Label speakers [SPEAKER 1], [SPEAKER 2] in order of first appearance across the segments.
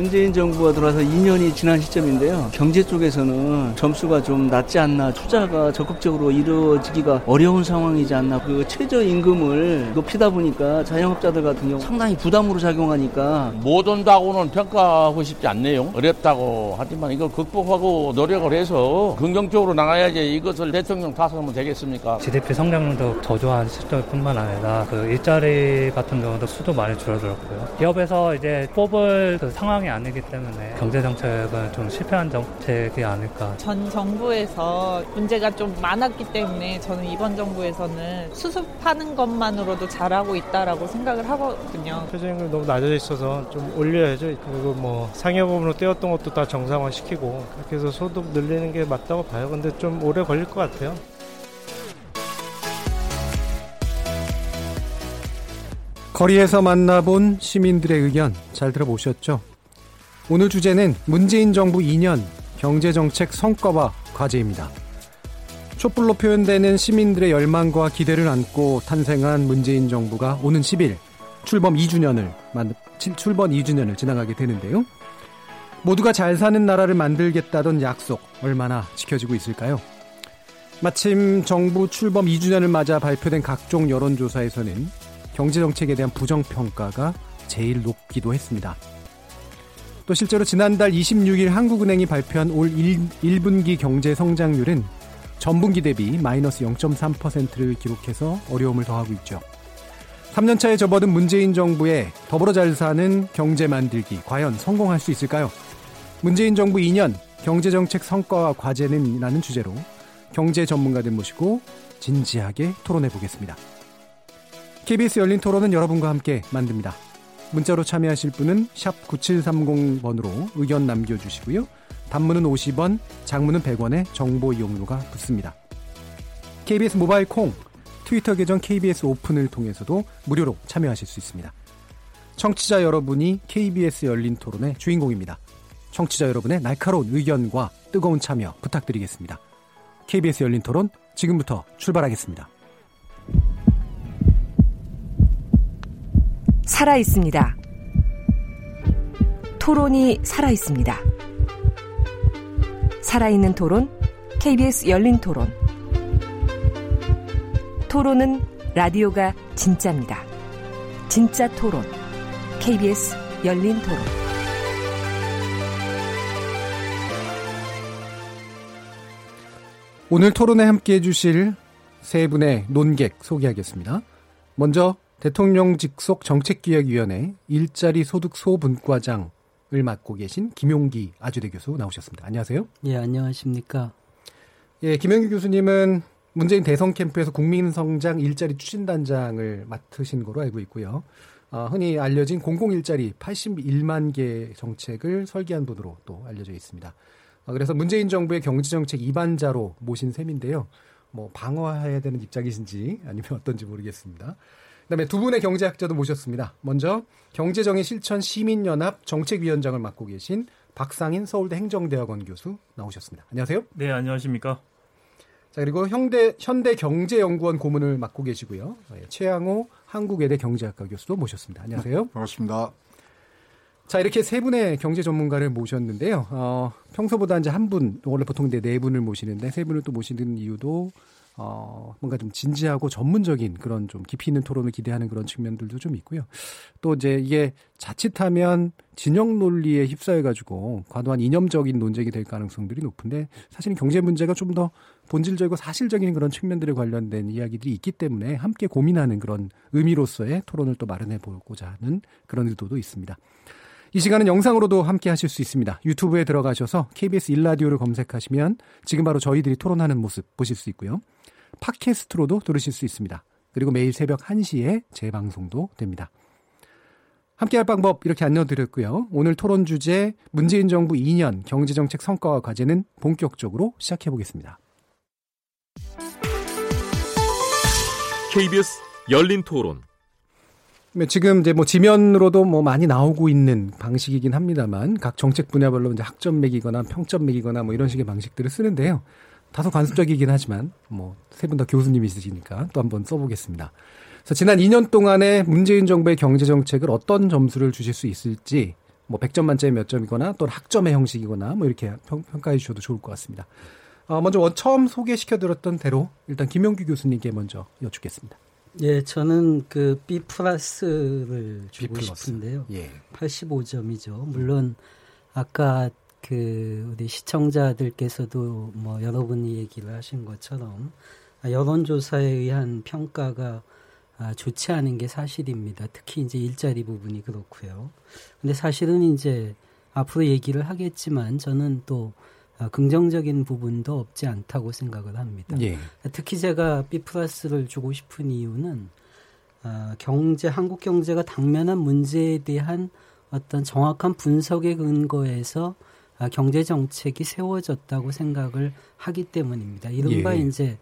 [SPEAKER 1] 문재인 정부가 들어와서 2년이 지난 시점인데요. 경제 쪽에서는 점수가 좀 낮지 않나, 투자가 적극적으로 이루어지기가 어려운 상황이지 않나. 그 최저임금을 높이다 보니까 자영업자들 같은 경우 상당히 부담으로 작용하니까
[SPEAKER 2] 못 온다고는 평가하고 싶지 않네요. 어렵다고 하지만 이걸 극복하고 노력을 해서 긍정적으로 나가야지 이것을 대통령 탓하면 되겠습니까?
[SPEAKER 3] GDP 성장률도 저조한 시점뿐만 아니라 그 일자리 같은 경우도 수도 많이 줄어들었고요. 기업에서 이제 뽑을 그 상황 상황이 아니기 때문에 경제 정책은 좀 실패한 정책이 아닐까.
[SPEAKER 4] 전 정부에서 문제가 좀 많았기 때문에 저는 이번 정부에서는 수습하는 것만으로도 잘하고 있다라고 생각을 하거든요.
[SPEAKER 5] 최저임금 너무 낮아져 있어서 좀 올려야죠. 그리고 뭐 상여금으로 떼었던 것도 다 정상화 시키고 그렇게 해서 소득 늘리는 게 맞다고 봐요. 근데 좀 오래 걸릴 것 같아요.
[SPEAKER 6] 거리에서 만나본 시민들의 의견 잘 들어보셨죠? 오늘 주제는 문재인 정부 2년 경제정책 성과와 과제입니다. 촛불로 표현되는 시민들의 열망과 기대를 안고 탄생한 문재인 정부가 오는 10일 출범 2주년을 출범 2주년을 지나가게 되는데요. 모두가 잘 사는 나라를 만들겠다던 약속 얼마나 지켜지고 있을까요? 마침 정부 출범 2주년을 맞아 발표된 각종 여론조사에서는 경제정책에 대한 부정평가가 제일 높기도 했습니다. 또 실제로 지난달 26일 한국은행이 발표한 올 1, 분기 경제 성장률은 전분기 대비 마이너스 0.3%를 기록해서 어려움을 더하고 있죠. 3년차에 접어든 문재인 정부의 더불어 잘 사는 경제 만들기 과연 성공할 수 있을까요? 문재인 정부 2년 경제정책 성과와 과제는 라는 주제로 경제 전문가들 모시고 진지하게 토론해 보겠습니다. KBS 열린 토론은 여러분과 함께 만듭니다. 문자로 참여하실 분은 9730번으로 의견 남겨주시고요. 단문은 50원, 장문은 100원의 정보 이용료가 붙습니다. KBS 모바일 콩, 트위터 계정 KBS 오픈을 통해서도 무료로 참여하실 수 있습니다. 청취자 여러분이 KBS 열린 토론의 주인공입니다. 청취자 여러분의 날카로운 의견과 뜨거운 참여 부탁드리겠습니다. KBS 열린 토론 지금부터 출발하겠습니다.
[SPEAKER 7] 살아 있습니다. 토론이 살아 있습니다. 살아있는 토론, KBS 열린 토론. 토론은 라디오가 진짜입니다. 진짜 토론, KBS 열린 토론.
[SPEAKER 6] 오늘 토론에 함께 해주실 세 분의 논객 소개하겠습니다. 먼저 대통령 직속 정책기획위원회 일자리 소득 소 분과장을 맡고 계신 김용기 아주대 교수 나오셨습니다. 안녕하세요.
[SPEAKER 8] 예, 안녕하십니까.
[SPEAKER 6] 예, 김용기 교수님은 문재인 대선 캠프에서 국민성장 일자리 추진단장을 맡으신 거로 알고 있고요. 어, 흔히 알려진 공공 일자리 81만 개 정책을 설계한 분으로 또 알려져 있습니다. 어, 그래서 문재인 정부의 경제정책 이반자로 모신 셈인데요. 뭐 방어해야 되는 입장이신지 아니면 어떤지 모르겠습니다. 그다음에 두 분의 경제학자도 모셨습니다. 먼저 경제정의 실천 시민연합 정책위원장을 맡고 계신 박상인 서울대 행정대학원 교수 나오셨습니다. 안녕하세요.
[SPEAKER 9] 네, 안녕하십니까.
[SPEAKER 6] 자 그리고 현대 현대 경제연구원 고문을 맡고 계시고요. 네, 최양호 한국외대 경제학과 교수도 모셨습니다. 안녕하세요.
[SPEAKER 10] 네, 반갑습니다.
[SPEAKER 6] 자 이렇게 세 분의 경제 전문가를 모셨는데요. 어, 평소보다 이제 한 분, 원래 보통 이제 네 분을 모시는데 세 분을 또 모시는 이유도 어, 뭔가 좀 진지하고 전문적인 그런 좀 깊이 있는 토론을 기대하는 그런 측면들도 좀 있고요. 또 이제 이게 자칫하면 진영 논리에 휩싸여가지고 과도한 이념적인 논쟁이 될 가능성들이 높은데 사실은 경제 문제가 좀 더 본질적이고 사실적인 그런 측면들에 관련된 이야기들이 있기 때문에 함께 고민하는 그런 의미로서의 토론을 또 마련해 보고자 하는 그런 의도도 있습니다. 이 시간은 영상으로도 함께 하실 수 있습니다. 유튜브에 들어가셔서 KBS 일라디오를 검색하시면 지금 바로 저희들이 토론하는 모습 보실 수 있고요. 팟캐스트로도 들으실 수 있습니다. 그리고 매일 새벽 1시에 재방송도 됩니다. 함께할 방법 이렇게 안내드렸고요. 오늘 토론 주제 문재인 정부 2년 경제정책 성과와 과제는 본격적으로 시작해 보겠습니다.
[SPEAKER 11] KBS 열린 토론
[SPEAKER 6] 지금 이제 뭐 지면으로도 뭐 많이 나오고 있는 방식이긴 합니다만 각 정책 분야별로 이제 학점 매기거나 평점 매기거나 뭐 이런 식의 방식들을 쓰는데요. 다소 관습적이긴 하지만 뭐 세 분 다 교수님이 있으시니까 또 한번 써보겠습니다. 그래서 지난 2년 동안의 문재인 정부의 경제 정책을 어떤 점수를 주실 수 있을지 뭐 100점 만점에 몇 점이거나 또는 학점의 형식이거나 뭐 이렇게 평, 가해 주셔도 좋을 것 같습니다. 어, 먼저 처음 소개시켜 드렸던 대로 일단 김영규 교수님께 먼저 여쭙겠습니다.
[SPEAKER 8] 예, 저는 그 B 플러스를 주고 B 플러스. 싶은데요.
[SPEAKER 6] 예.
[SPEAKER 8] 85점이죠. 물론 아까 그 우리 시청자들께서도 뭐 여러분이 얘기를 하신 것처럼 여론조사에 의한 평가가 아, 좋지 않은 게 사실입니다. 특히 이제 일자리 부분이 그렇고요. 근데 사실은 이제 앞으로 얘기를 하겠지만 저는 또 아, 긍정적인 부분도 없지 않다고 생각을 합니다.
[SPEAKER 6] 예.
[SPEAKER 8] 특히 제가 B 플러스를 주고 싶은 이유는 아, 경제 한국 경제가 당면한 문제에 대한 어떤 정확한 분석의 근거에서 아, 경제 정책이 세워졌다고 생각을 하기 때문입니다. 이른바 예. 이제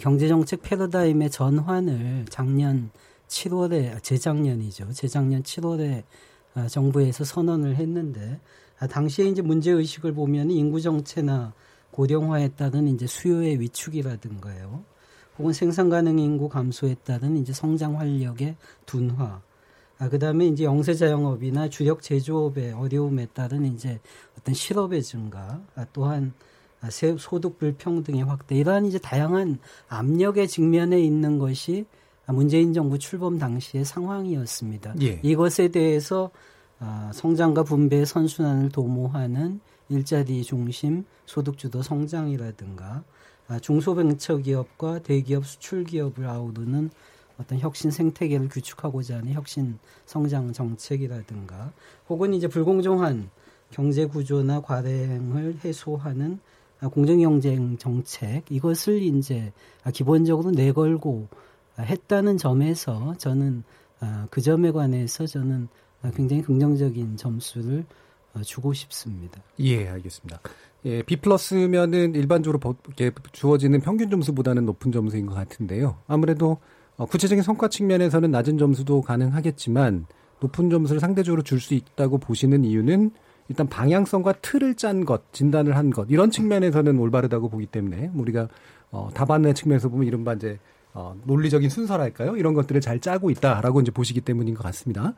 [SPEAKER 8] 경제 정책 패러다임의 전환을 작년 7월에 재작년이죠. 재작년 7월에 정부에서 선언을 했는데 아, 당시에 이제 문제 의식을 보면 인구 정체나 고령화에 따른 이제 수요의 위축이라든가요. 혹은 생산 가능 인구 감소에 따른 이제 성장 활력의 둔화. 아, 그 다음에 이제 영세 자 영업이나 주력 제조업의 어려움에 따른 이제 어떤 실업의 증가, 아, 또한 아, 소득 불평등의 확대, 이러한 이제 다양한 압력의 직면에 있는 것이 문재인 정부 출범 당시의 상황이었습니다.
[SPEAKER 6] 예.
[SPEAKER 8] 이것에 대해서 아, 성장과 분배 선순환을 도모하는 일자리 중심 소득주도 성장이라든가 아, 중소벤처기업과 대기업 수출기업을 아우르는 어떤 혁신 생태계를 구축하고자 하는 혁신 성장 정책이라든가 혹은 이제 불공정한 경제 구조나 과대행을 해소하는 공정 경쟁 정책 이것을 이제 기본적으로 내걸고 했다는 점에서 저는 아, 그 점에 관해서 저는 아, 굉장히 긍정적인 점수를 어, 주고 싶습니다.
[SPEAKER 6] 예, 알겠습니다. 예, B 플러스면은 일반적으로 주어지는 평균 점수보다는 높은 점수인 것 같은데요. 아무래도 어, 구체적인 성과 측면에서는 낮은 점수도 가능하겠지만 높은 점수를 상대적으로 줄 수 있다고 보시는 이유는 일단 방향성과 틀을 짠 것, 진단을 한 것, 이런 측면에서는 올바르다고 보기 때문에 우리가 어, 답안의 측면에서 보면 이른바 이제 어, 논리적인 순서랄까요? 이런 것들을 잘 짜고 있다라고 이제 보시기 때문인 것 같습니다.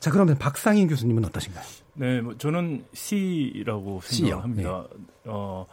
[SPEAKER 6] 자, 그러면 박상인 교수님은 어떠신가요?
[SPEAKER 9] 네, 뭐 저는 C라고 생각합니다. 네. 어,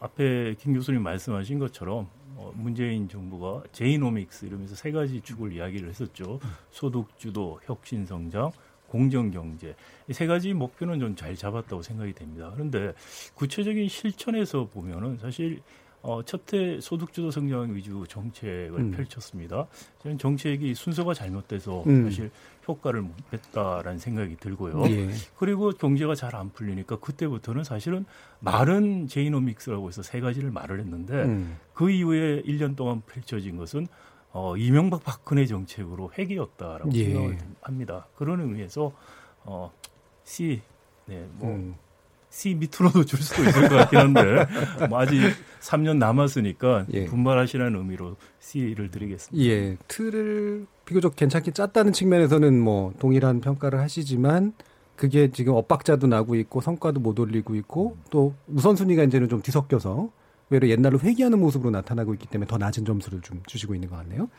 [SPEAKER 9] 앞에 김 교수님 말씀하신 것처럼 어, 문재인 정부가 제이노믹스 이러면서 세 가지 축을 이야기를 했었죠. 소득 주도, 혁신 성장, 공정 경제 이 세 가지 목표는 좀 잘 잡았다고 생각이 됩니다. 그런데 구체적인 실천에서 보면은 사실 어, 첫해 소득주도 성장 위주 정책을 음. 펼쳤습니다. 저는 정책이 순서가 잘못돼서 음. 사실 효과를 못 냈다라는 생각이 들고요.
[SPEAKER 6] 예.
[SPEAKER 9] 그리고 경제가 잘 안 풀리니까 그때부터는 사실은 말은 제이노믹스라고 해서 세 가지를 말을 했는데 음. 그 이후에 1년 동안 펼쳐진 것은 어, 이명박 박근혜 정책으로 핵이었다라고 예. 생각을 합니다. 그런 의미에서 어, C 네, 뭐 음. C 밑으로도 줄 수도 있을 것 같긴 한데 뭐 아직 3년 남았으니까 예. 분발하시라는 의미로 C를 드리겠습니다.
[SPEAKER 6] 예, 틀을 비교적 괜찮게 짰다는 측면에서는 뭐 동일한 평가를 하시지만 그게 지금 엇박자도 나고 있고 성과도 못 올리고 있고 또 우선순위가 이제는 좀 뒤섞여서 외로 옛날로 회귀하는 모습으로 나타나고 있기 때문에 더 낮은 점수를 좀 주시고 있는 것 같네요.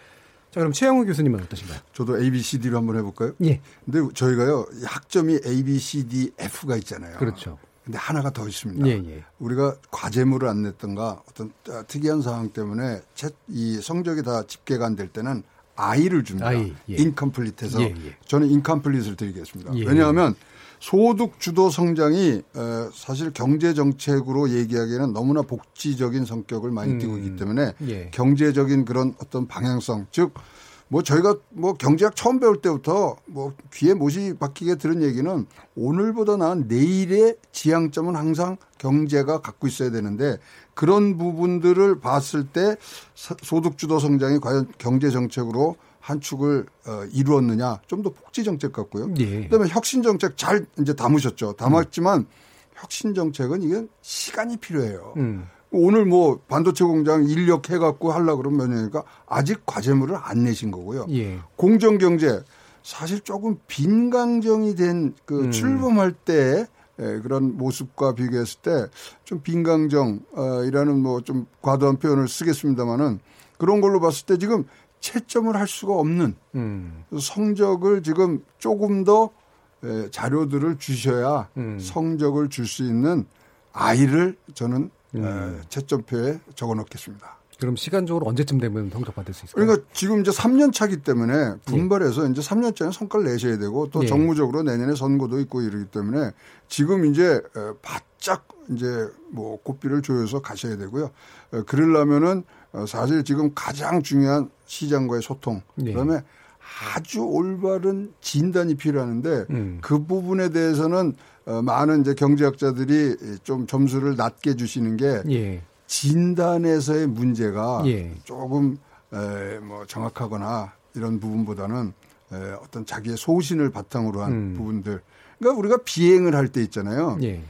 [SPEAKER 6] 자, 그럼 최영우 교수님은 어떠신가요?
[SPEAKER 10] 저도 A, B, C, D로 한번 해볼까요?
[SPEAKER 6] 예.
[SPEAKER 10] 근데 저희가요, 학점이 A, B, C, D, F가 있잖아요.
[SPEAKER 6] 그렇죠.
[SPEAKER 10] 근데 하나가 더 있습니다.
[SPEAKER 6] 예, 예.
[SPEAKER 10] 우리가 과제물을 안 냈던가 어떤 특이한 상황 때문에 이 성적이 다 집계가 안 될 때는 아이를 줍니다.
[SPEAKER 6] 아이, 예.
[SPEAKER 10] 인컴플리트해서
[SPEAKER 6] 예, 예.
[SPEAKER 10] 저는 인컴플리트를 드리겠습니다.
[SPEAKER 6] 예.
[SPEAKER 10] 왜냐하면 소득 주도 성장이 사실 경제 정책으로 얘기하기에는 너무나 복지적인 성격을 많이 띠고 있기 음. 때문에
[SPEAKER 6] 예.
[SPEAKER 10] 경제적인 그런 어떤 방향성 즉 뭐 저희가 뭐 경제학 처음 배울 때부터 뭐 귀에 못이 박히게 들은 얘기는 오늘보다 나은 내일의 지향점은 항상 경제가 갖고 있어야 되는데 그런 부분들을 봤을 때 소득주도 성장이 과연 경제 정책으로 한 축을 어, 이루었느냐 좀 더 복지 정책 같고요.
[SPEAKER 6] 예.
[SPEAKER 10] 그다음에 혁신 정책 잘 이제 담으셨죠. 담았지만 음. 혁신 정책은 이게 시간이 필요해요.
[SPEAKER 6] 음.
[SPEAKER 10] 오늘 뭐 반도체 공장 인력 해갖고 하려 그러면 몇 년이니까 아직 과제물을 안 내신 거고요.
[SPEAKER 6] 예.
[SPEAKER 10] 공정 경제 사실 조금 빈강정이 된그 음. 출범할 때 예, 그런 모습과 비교했을 때 좀 빈강정이라는 뭐 좀 과도한 표현을 쓰겠습니다만은 그런 걸로 봤을 때 지금 채점을 할 수가 없는 음. 성적을 지금 조금 더 예, 자료들을 주셔야 음. 성적을 줄 수 있는 아이를 저는 음. 채점표에 적어 놓겠습니다.
[SPEAKER 6] 그럼 시간적으로 언제쯤 되면 성적 받을 수 있을까요?
[SPEAKER 10] 그러니까 지금 이제 3년 차기 때문에 분발해서 예. 이제 3년 차에 성과를 내셔야 되고 또 예. 정무적으로 내년에 선거도 있고 이러기 때문에 지금 이제 바짝 이제 뭐 고삐를 조여서 가셔야 되고요. 그러려면은 어, 사실 지금 가장 중요한 시장과의 소통 예. 그다음에 아주 올바른 진단이 필요하는데 음. 그 부분에 대해서는 어, 많은 이제 경제학자들이 좀 점수를 낮게 주시는 게 예. 진단에서의 문제가 예. 조금 에, 뭐 정확하거나 이런 부분보다는 에, 어떤 자기의 소신을 바탕으로 한 음. 부분들. 그러니까 우리가 비행을 할 때 있잖아요. 예.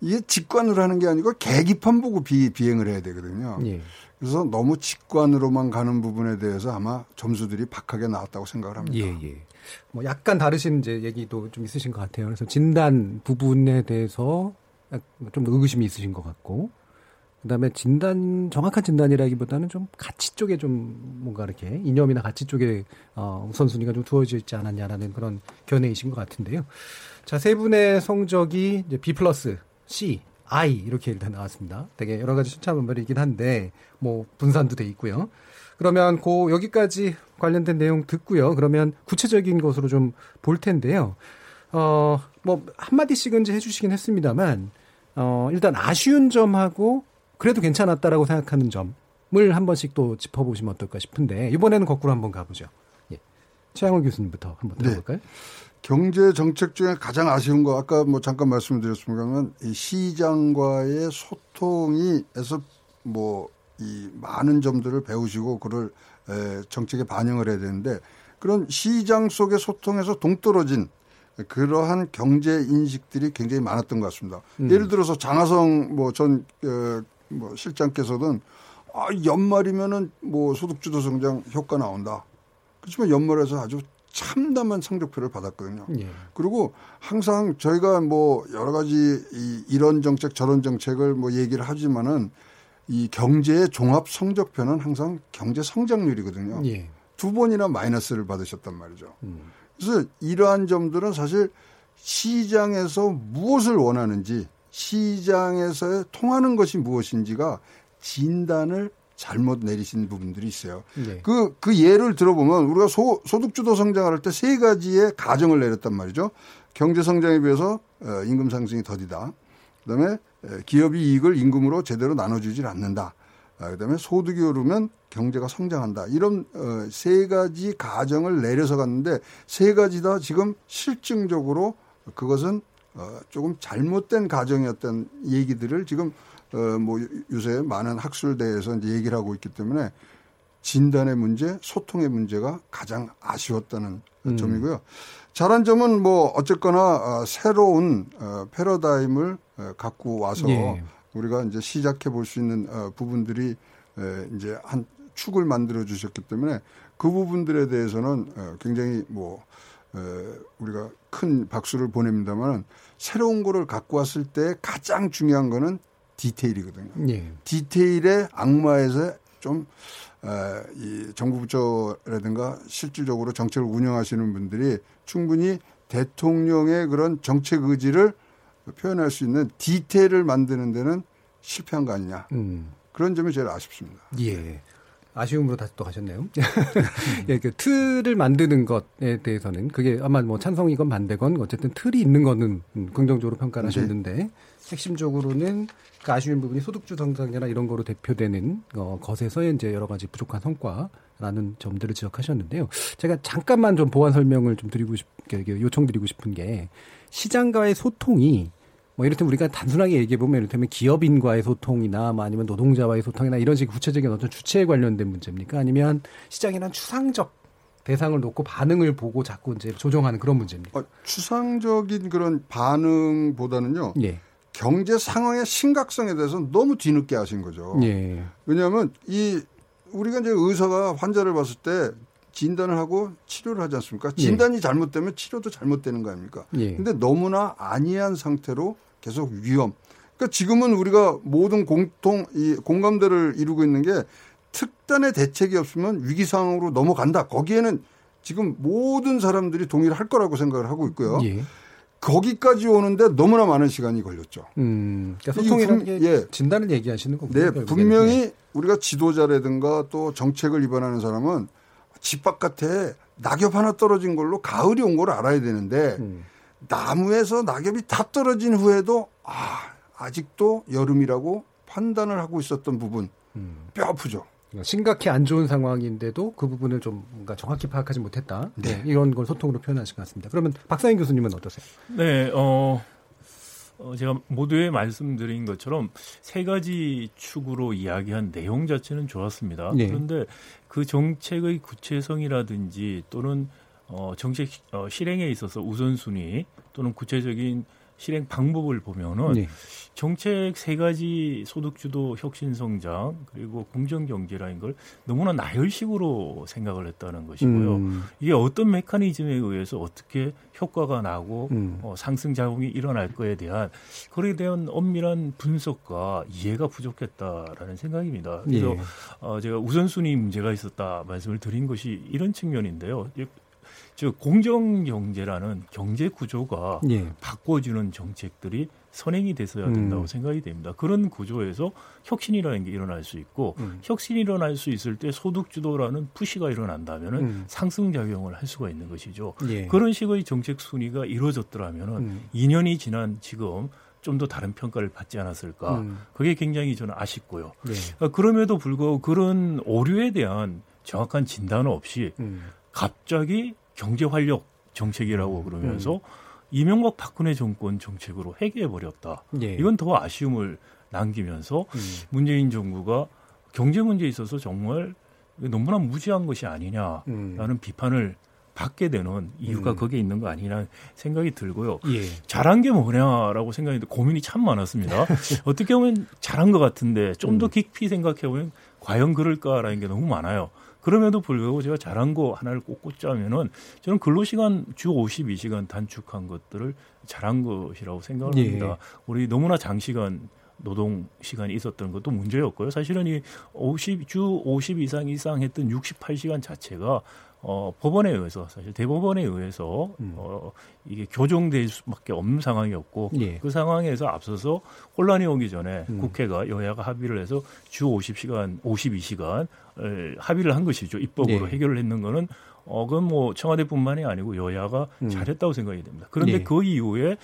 [SPEAKER 10] 이게 직관으로 하는 게 아니고 계기판 보고 비, 비행을 해야 되거든요. 예. 그래서 너무 직관으로만 가는 부분에 대해서 아마 점수들이 박하게 나왔다고 생각을 합니다.
[SPEAKER 6] 예, 예. 뭐 약간 다르신 이제 얘기도 좀 있으신 것 같아요. 그래서 진단 부분에 대해서 좀 의구심이 있으신 것 같고, 그다음에 진단 정확한 진단이라기보다는 좀 가치 쪽에 좀 뭔가 이렇게 이념이나 가치 쪽에 어, 우선순위가 좀 두어져 있지 않았냐라는 그런 견해이신 것 같은데요. 자, 세 분의 성적이 이제 B 플러스 C I 이렇게 일단 나왔습니다. 되게 여러 가지 순차 분별이긴 한데 뭐 분산도 돼 있고요. 그러면 고 여기까지 관련된 내용 듣고요. 그러면 구체적인 것으로 좀 볼 텐데요. 어 뭐 한마디씩은 이제 해주시긴 했습니다만 어 일단 아쉬운 점하고 그래도 괜찮았다라고 생각하는 점을 한 번씩 또 짚어보시면 어떨까 싶은데 이번에는 거꾸로 한번 가보죠. 예. 최양호 교수님부터 한번 네. 들어볼까요? 네.
[SPEAKER 10] 경제 정책 중에 가장 아쉬운 거 아까 뭐 잠깐 말씀드렸습니다만 이 시장과의 소통이에서 뭐 이 많은 점들을 배우시고 그걸 에 정책에 반영을 해야 되는데 그런 시장 속의 소통에서 동떨어진 그러한 경제 인식들이 굉장히 많았던 것 같습니다. 음. 예를 들어서 장하성 뭐전 어, 뭐 실장께서는 아, 연말이면은 뭐 소득주도 성장 효과 나온다. 그렇지만 연말에서 아주 참담한 성적표를 받았거든요. 예. 그리고 항상 저희가 뭐 여러 가지 이 이런 정책 저런 정책을 뭐 얘기를 하지만은 이 경제의 종합 성적표는 항상 경제 성장률이거든요. 예. 두 번이나 마이너스를 받으셨단 말이죠. 음. 그래서 이러한 점들은 사실 시장에서 무엇을 원하는지 시장에서 통하는 것이 무엇인지가 진단을 잘못 내리신 부분들이 있어요. 네. 그, 그 예를 들어보면 우리가 소, 소득주도 성장을 할때 세 가지의 가정을 내렸단 말이죠. 경제 성장에 비해서 어, 임금 상승이 더디다. 그 다음에 기업이 이익을 임금으로 제대로 나눠주질 않는다. 아, 그 다음에 소득이 오르면 경제가 성장한다. 이런 어, 세 가지 가정을 내려서 갔는데 세 가지 다 지금 실증적으로 그것은 어, 조금 잘못된 가정이었던 얘기들을 지금 어, 뭐 요새 많은 학술대에서 이제 얘기를 하고 있기 때문에 진단의 문제, 소통의 문제가 가장 아쉬웠다는 음. 점이고요. 잘한 점은 뭐 어쨌거나 어, 새로운 어, 패러다임을 어, 갖고 와서 예. 우리가 이제 시작해 볼 수 있는 어, 부분들이 에, 이제 한 축을 만들어 주셨기 때문에 그 부분들에 대해서는 어, 굉장히 뭐 우리가 큰 박수를 보냅니다만 새로운 거를 갖고 왔을 때 가장 중요한 거는 디테일이거든요. 예. 디테일의 악마에서 좀, 어, 이 정부 부처라든가 실질적으로 정책을 운영하시는 분들이 충분히 대통령의 그런 정책 의지를 표현할 수 있는 디테일을 만드는 데는 실패한 거 아니냐. 음. 그런 점이 제일 아쉽습니다.
[SPEAKER 6] 예. 아쉬움으로 다시 또 가셨네요. 예, 그 틀을 만드는 것에 대해서는 그게 아마 뭐 찬성이건 반대건 어쨌든 틀이 있는 거는 긍정적으로 평가를 네. 하셨는데 핵심적으로는 그 아쉬운 부분이 소득주 성장이나 이런 거로 대표되는 어, 것에서의 이제 여러 가지 부족한 성과라는 점들을 지적하셨는데요. 제가 잠깐만 좀 보완 설명을 좀 드리고 싶, 요청드리고 싶은 게 시장과의 소통이 뭐 이를테면 우리가 단순하게 얘기해 보면 이를테면 기업인과의 소통이나 뭐 아니면 노동자와의 소통이나 이런 식의 구체적인 어떤 주체에 관련된 문제입니까? 아니면 시장이란 추상적 대상을 놓고 반응을 보고 자꾸 이제 조정하는 그런 문제입니까? 어,
[SPEAKER 10] 추상적인 그런 반응보다는요. 예. 경제 상황의 심각성에 대해서 너무 뒤늦게 하신 거죠. 예. 왜냐하면 이 우리가 이제 의사가 환자를 봤을 때 진단을 하고 치료를 하지 않습니까? 진단이 예. 잘못되면 치료도 잘못되는 거 아닙니까? 예. 근데 너무나 안이한 상태로 계속 위험. 그러니까 지금은 우리가 모든 공통 이 공감대를 이루고 있는 게 특단의 대책이 없으면 위기 상황으로 넘어간다. 거기에는 지금 모든 사람들이 동의를 할 거라고 생각을 하고 있고요. 예. 거기까지 오는데 너무나 많은 시간이 걸렸죠.
[SPEAKER 6] 음, 그러니까 소통이라는 게 예. 진단을 얘기하시는 거군요.
[SPEAKER 10] 네, 분명히 네. 우리가 지도자라든가 또 정책을 위반하는 사람은 집 바깥에 낙엽 하나 떨어진 걸로 가을이 온 걸 알아야 되는데 음. 나무에서 낙엽이 다 떨어진 후에도 아, 아직도 여름이라고 판단을 하고 있었던 부분 음. 뼈 아프죠.
[SPEAKER 6] 심각히 안 좋은 상황인데도 그 부분을 좀 뭔가 정확히 파악하지 못했다. 네. 네. 이런 걸 소통으로 표현하신 것 같습니다. 그러면 박사인 교수님은 어떠세요?
[SPEAKER 9] 네, 어, 어, 제가 모두에 말씀드린 것처럼 세 가지 축으로 이야기한 내용 자체는 좋았습니다. 네. 그런데 그 정책의 구체성이라든지 또는 어, 정책 어, 실행에 있어서 우선순위 또는 구체적인 실행 방법을 보면은 네. 정책 세 가지 소득주도 혁신 성장 그리고 공정 경제라는 걸 너무나 나열식으로 생각을 했다는 것이고요. 음. 이게 어떤 메커니즘에 의해서 어떻게 효과가 나고 음. 어, 상승 작용이 일어날 거에 대한 그에 대한 엄밀한 분석과 이해가 부족했다라는 생각입니다. 그래서 예. 어, 제가 우선순위 문제가 있었다 말씀을 드린 것이 이런 측면인데요. 즉 공정 경제라는 경제 구조가 예. 바꿔주는 정책들이 선행이 됐어야 된다고 음. 생각이 됩니다. 그런 구조에서 혁신이라는 게 일어날 수 있고 음. 혁신이 일어날 수 있을 때 소득 주도라는 푸시가 일어난다면은 음. 상승 작용을 할 수가 있는 것이죠. 예. 그런 식의 정책 순위가 이루어졌더라면은 음. 2년이 지난 지금 좀더 다른 평가를 받지 않았을까. 음. 그게 굉장히 저는 아쉽고요. 예. 그럼에도 불구하고 그런 오류에 대한 정확한 진단 없이 음. 갑자기 경제 활력 정책이라고 그러면서 음. 이명박 박근혜 정권 정책으로 해결해 버렸다. 예. 이건 더 아쉬움을 남기면서 음. 문재인 정부가 경제 문제에 있어서 정말 너무나 무지한 것이 아니냐라는 음. 비판을 받게 되는 이유가 음. 거기에 있는 거 아니냐는 생각이 들고요. 예. 잘한 게 뭐냐라고 생각했는데 고민이 참 많았습니다. 어떻게 보면 잘한 것 같은데 좀더 음. 깊이 생각해 보면 과연 그럴까라는 게 너무 많아요. 그럼에도 불구하고 제가 잘한 거 하나를 꼭 꽂자면은 저는 근로시간 주 52시간 단축한 것들을 잘한 것이라고 생각을 예. 합니다. 우리 너무나 장시간 노동 시간이 있었던 것도 문제였고요. 사실은 이 50, 주 50 이상 이상 했던 68시간 자체가 어, 법원에 의해서 사실 대법원에 의해서 음. 어, 이게 교정될 수밖에 없는 상황이었고 예. 그 상황에서 앞서서 혼란이 오기 전에 음. 국회가 여야가 합의를 해서 주 50시간, 52시간 합의를 한 것이죠. 입법으로 예. 해결을 했는 거는 어, 그건 뭐 청와대뿐만이 아니고 여야가 음. 잘했다고 생각이 됩니다. 그런데 예. 그 이후에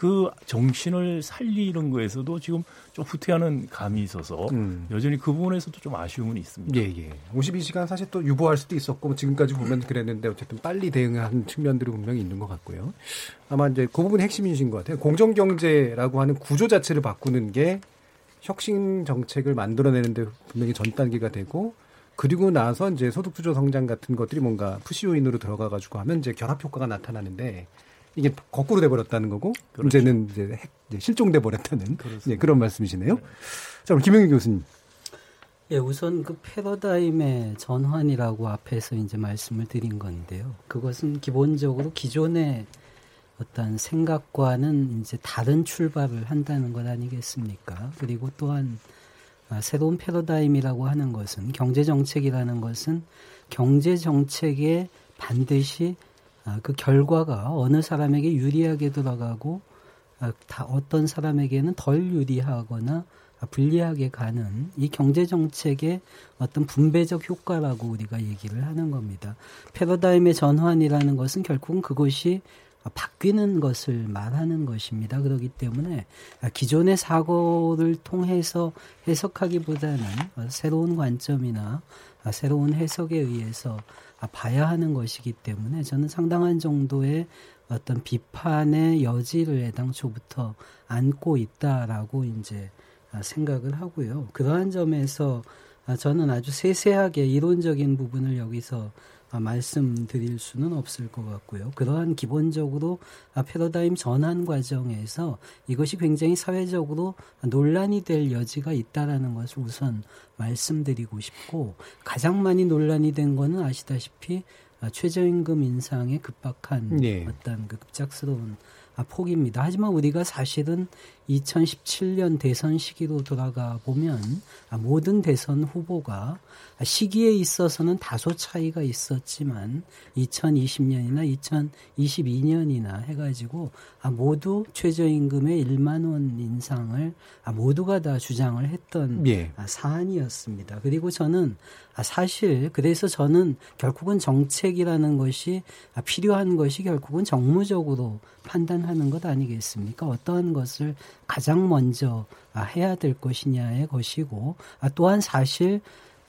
[SPEAKER 9] 그 정신을 살리는 거에서도 지금 좀 후퇴하는 감이 있어서 음. 여전히 그 부분에서도 좀 아쉬움은 있습니다.
[SPEAKER 6] 예, 예. 52시간 사실 또 유보할 수도 있었고 뭐 지금까지 보면 그랬는데 어쨌든 빨리 대응한 측면들이 분명히 있는 것 같고요. 아마 이제 그 부분이 핵심이신 것 같아요. 공정경제라고 하는 구조 자체를 바꾸는 게 혁신 정책을 만들어내는데 분명히 전 단계가 되고 그리고 나서 이제 소득주도 성장 같은 것들이 뭔가 푸시 요인으로 들어가가지고 하면 이제 결합 효과가 나타나는데 이게 거꾸로 돼버렸다는 거고 그렇죠. 문제는 이제 핵, 이제 실종돼 버렸다는 네, 그런 말씀이시네요. 네. 자, 그럼 김영희 교수님.
[SPEAKER 8] 예, 우선 그 패러다임의 전환이라고 앞에서 이제 말씀을 드린 건데요. 그것은 기본적으로 기존의 어떤 생각과는 이제 다른 출발을 한다는 것 아니겠습니까? 그리고 또한 아, 새로운 패러다임이라고 하는 것은 경제 정책이라는 것은 경제 정책에 반드시 아, 그 결과가 어느 사람에게 유리하게 돌아가고 아, 다 어떤 사람에게는 덜 유리하거나 불리하게 가는 이 경제 정책의 어떤 분배적 효과라고 우리가 얘기를 하는 겁니다. 패러다임의 전환이라는 것은 결국은 그것이 바뀌는 것을 말하는 것입니다. 그렇기 때문에 기존의 사고를 통해서 해석하기보다는 새로운 관점이나 새로운 해석에 의해서 봐야 하는 것이기 때문에 저는 상당한 정도의 어떤 비판의 여지를 애당초부터 안고 있다라고 이제 생각을 하고요. 그러한 점에서 저는 아주 세세하게 이론적인 부분을 여기서 말씀드릴 수는 없을 것 같고요. 그러한 기본적으로 패러다임 전환 과정에서 이것이 굉장히 사회적으로 논란이 될 여지가 있다라는 것을 우선 말씀드리고 싶고 가장 많이 논란이 된 거는 아시다시피 최저임금 인상에 급박한 네. 어떤 그 급작스러운 폭입니다. 하지만 우리가 사실은 2017년 대선 시기로 돌아가 보면 모든 대선 후보가 시기에 있어서는 다소 차이가 있었지만 2020년이나 2022년이나 해가지고 모두 최저임금의 1만 원 인상을 모두가 다 주장을 했던 예. 사안이었습니다. 그리고 저는 사실 그래서 저는 결국은 정책이라는 것이 필요한 것이 결국은 정무적으로 판단하는 것 아니겠습니까? 어떠한 것을 가장 먼저 해야 될 것이냐의 것이고 또한 사실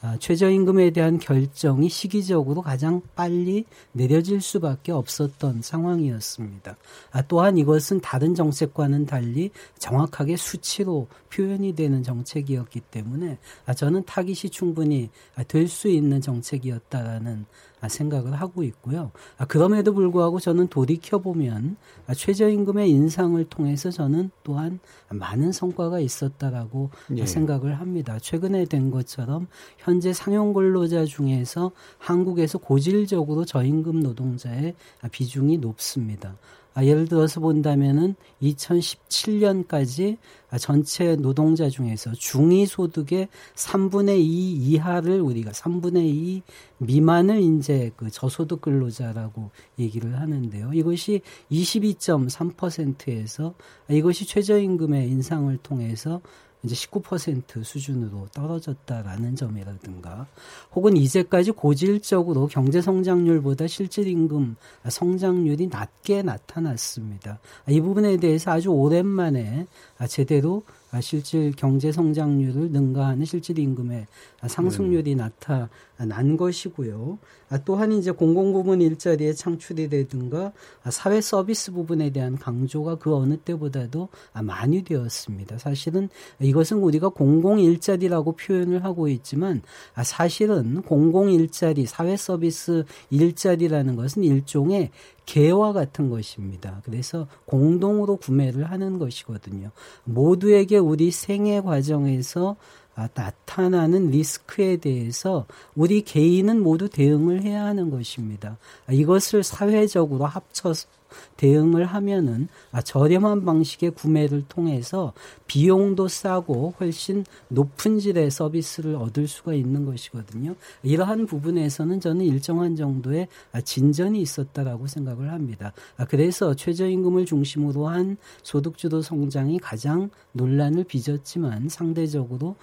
[SPEAKER 8] 아, 최저임금에 대한 결정이 시기적으로 가장 빨리 내려질 수밖에 없었던 상황이었습니다. 아, 또한 이것은 다른 정책과는 달리 정확하게 수치로 표현이 되는 정책이었기 때문에 아, 저는 타깃이 충분히 될 수 있는 정책이었다라는 생각을 하고 있고요. 그럼에도 불구하고 저는 돌이켜 보면 최저임금의 인상을 통해서 저는 또한 많은 성과가 있었다라고 예. 생각을 합니다. 최근에 된 것처럼 현재 상용 근로자 중에서 한국에서 고질적으로 저임금 노동자의 비중이 높습니다. 아, 예를 들어서 본다면은 2017년까지 전체 노동자 중에서 중위 소득의 3분의 2 이하를 우리가 3분의 2 미만을 이제 그 저소득 근로자라고 얘기를 하는데요. 이것이 22.3%에서 이것이 최저임금의 인상을 통해서 이제 19% 수준으로 떨어졌다라는 점이라든가 혹은 이제까지 고질적으로 경제 성장률보다 실질 임금 성장률이 낮게 나타났습니다. 이 부분에 대해서 아주 오랜만에 제대로 실질 경제 성장률을 능가하는 실질 임금의 상승률이 음. 나타난 것이고요. 또한 이제 공공부문 일자리의 창출이라든가 사회 서비스 부분에 대한 강조가 그 어느 때보다도 많이 되었습니다. 사실은 이것은 우리가 공공 일자리라고 표현을 하고 있지만 사실은 공공 일자리, 사회 서비스 일자리라는 것은 일종의 개와 같은 것입니다. 그래서 공동으로 구매를 하는 것이거든요. 모두에게 우리 생애 과정에서 아, 나타나는 리스크에 대해서 우리 개인은 모두 대응을 해야 하는 것입니다. 이것을 사회적으로 합쳐서 대응을 하면은 아, 저렴한 방식의 구매를 통해서 비용도 싸고 훨씬 높은 질의 서비스를 얻을 수가 있는 것이거든요. 이러한 부분에서는 저는 일정한 정도의 아, 진전이 있었다라고 생각을 합니다. 아, 그래서 최저임금을 중심으로 한 소득주도 성장이 가장 논란을 빚었지만 상대적으로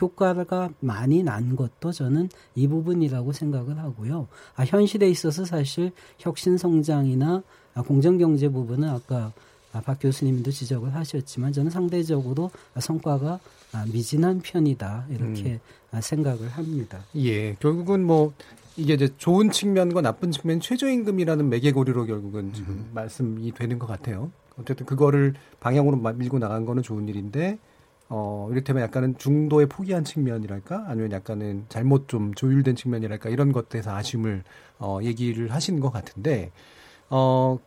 [SPEAKER 8] 효과가 많이 난 것도 저는 이 부분이라고 생각을 하고요. 현실에 있어서 사실 혁신 성장이나 아, 공정경제 부분은 아까 아, 박 교수님도 지적을 하셨지만 저는 상대적으로 성과가 아, 미진한 편이다 이렇게 음. 생각을 합니다.
[SPEAKER 6] 예, 결국은 뭐 이게 이제 좋은 측면과 나쁜 측면 최저임금이라는 매개고리로 결국은 지금 음. 말씀이 되는 것 같아요. 어쨌든 그거를 방향으로 밀고 나간 거는 좋은 일인데 어, 이를테면 약간은 중도에 포기한 측면이랄까? 아니면 약간은 잘못 좀 조율된 측면이랄까? 이런 것들에서 아쉬움을, 어, 얘기를 하시는 것 같은데, 어,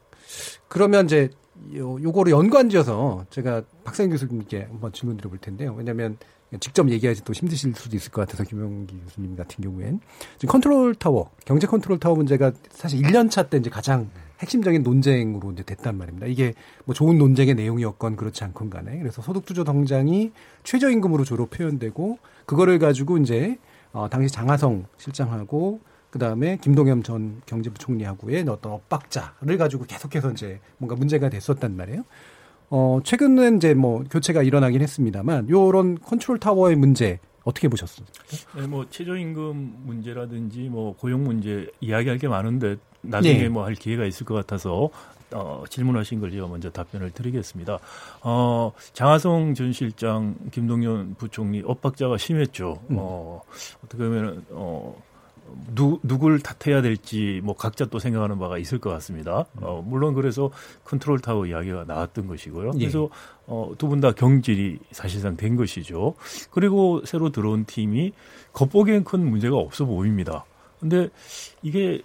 [SPEAKER 6] 그러면 이제 요, 요거를 연관지어서 제가 박사님 교수님께 한번 질문 드려볼 텐데요. 왜냐하면 직접 얘기하지 또 힘드실 수도 있을 것 같아서 김영기 교수님 같은 경우엔 지금 컨트롤 타워 경제 컨트롤 타워 문제가 사실 1년 차 때 이제 가장 핵심적인 논쟁으로 이제 됐단 말입니다. 이게 뭐 좋은 논쟁의 내용이었건 그렇지 않건 간에 그래서 소득주도 성장이 최저임금으로 주로 표현되고 그거를 가지고 이제 어 당시 장하성 실장하고 그 다음에 김동연 전 경제부총리하고의 어떤 엇박자를 가지고 계속해서 이제 뭔가 문제가 됐었단 말이에요. 어, 최근은 이제 뭐 교체가 일어나긴 했습니다만 요런 컨트롤 타워의 문제 어떻게 보셨어요?
[SPEAKER 9] 네, 뭐 최저임금 문제라든지 뭐 고용 문제 이야기할 게 많은데 나중에 네. 뭐할 기회가 있을 것 같아서 어, 질문하신 걸 제가 먼저 답변을 드리겠습니다. 어, 장하성 전 실장, 김동연 부총리 엇박자가 심했죠. 음. 어, 어떻게 보면 어, 누, 누굴 탓해야 될지 뭐 각자 또 생각하는 바가 있을 것 같습니다. 어, 물론 그래서 컨트롤 타워 이야기가 나왔던 것이고요. 예. 그래서 어, 두 분 다 경질이 사실상 된 것이죠. 그리고 새로 들어온 팀이 겉보기엔 큰 문제가 없어 보입니다. 근데 이게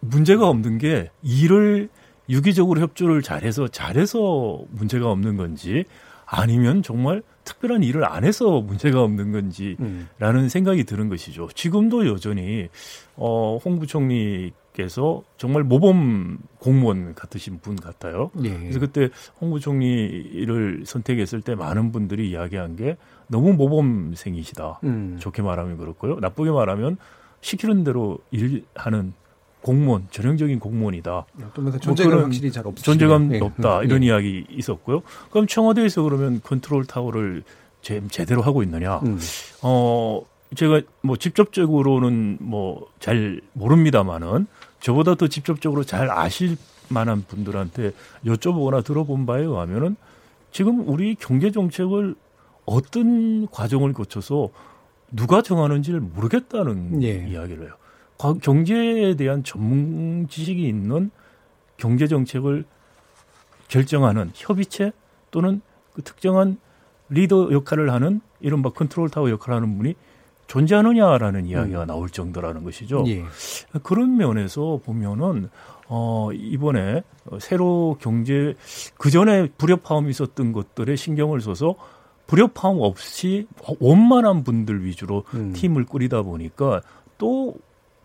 [SPEAKER 9] 문제가 없는 게 일을 유기적으로 협조를 잘해서 잘해서 문제가 없는 건지 아니면 정말 특별한 일을 안 해서 문제가 없는 건지라는 음. 생각이 드는 것이죠. 지금도 여전히 어, 홍 부총리께서 정말 모범 공무원 같으신 분 같아요. 예. 그래서 그때 홍 부총리를 선택했을 때 많은 분들이 이야기한 게 너무 모범생이시다. 음. 좋게 말하면 그렇고요. 나쁘게 말하면 시키는 대로 일하는 공무원, 전형적인 공무원이다.
[SPEAKER 6] 또 존재감 뭐 확실히 잘 없.
[SPEAKER 9] 존재감 네. 없다 이런 네. 이야기 있었고요. 그럼 청와대에서 그러면 컨트롤 타워를 제, 제대로 하고 있느냐? 음. 어 제가 뭐 직접적으로는 뭐 잘 모릅니다만은 저보다 더 직접적으로 잘 아실 만한 분들한테 여쭤보거나 들어본 바에 의하면은 지금 우리 경제 정책을 어떤 과정을 거쳐서 누가 정하는지를 모르겠다는 예. 이야기를 해요. 경제에 대한 전문 지식이 있는 경제 정책을 결정하는 협의체 또는 그 특정한 리더 역할을 하는 이른바 컨트롤 타워 역할을 하는 분이 존재하느냐라는 이야기가 음. 나올 정도라는 것이죠. 예. 그런 면에서 보면은 어 이번에 새로 경제 그 전에 불협화음이 있었던 것들에 신경을 써서 불협화음 없이 원만한 분들 위주로 음. 팀을 꾸리다 보니까 또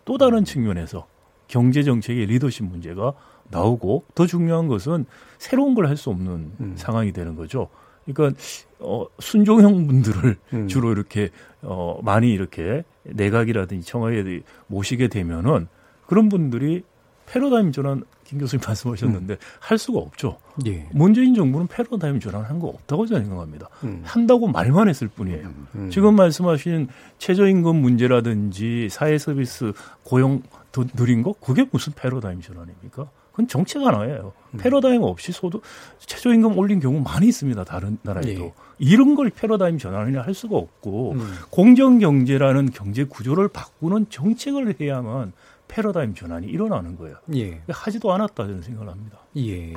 [SPEAKER 9] 또 다른 측면에서 경제 정책의 리더십 문제가 나오고 더 중요한 것은 새로운 걸 할 수 없는 음. 상황이 되는 거죠. 그러니까 어 순종형 분들을 음. 주로 이렇게 어 많이 이렇게 내각이라든지 청와대에 모시게 되면은 그런 분들이 패러다임 전환 김 교수님 말씀하셨는데 음. 할 수가 없죠. 예. 문재인 정부는 패러다임 전환한 거 없다고 저는 생각합니다. 음. 한다고 말만 했을 뿐이에요. 음. 음. 지금 말씀하신 최저임금 문제라든지 사회 서비스 고용 더 느린 거 그게 무슨 패러다임 전환입니까? 그건 정책 하나예요. 음. 패러다임 없이 소득 최저임금 올린 경우 많이 있습니다. 다른 나라에도 예. 이런 걸 패러다임 전환이나 할 수가 없고 음. 공정 경제라는 경제 구조를 바꾸는 정책을 해야만 패러다임 전환이 일어나는 거예요. 예. 하지도 않았다 저는 생각을 합니다.
[SPEAKER 6] 예.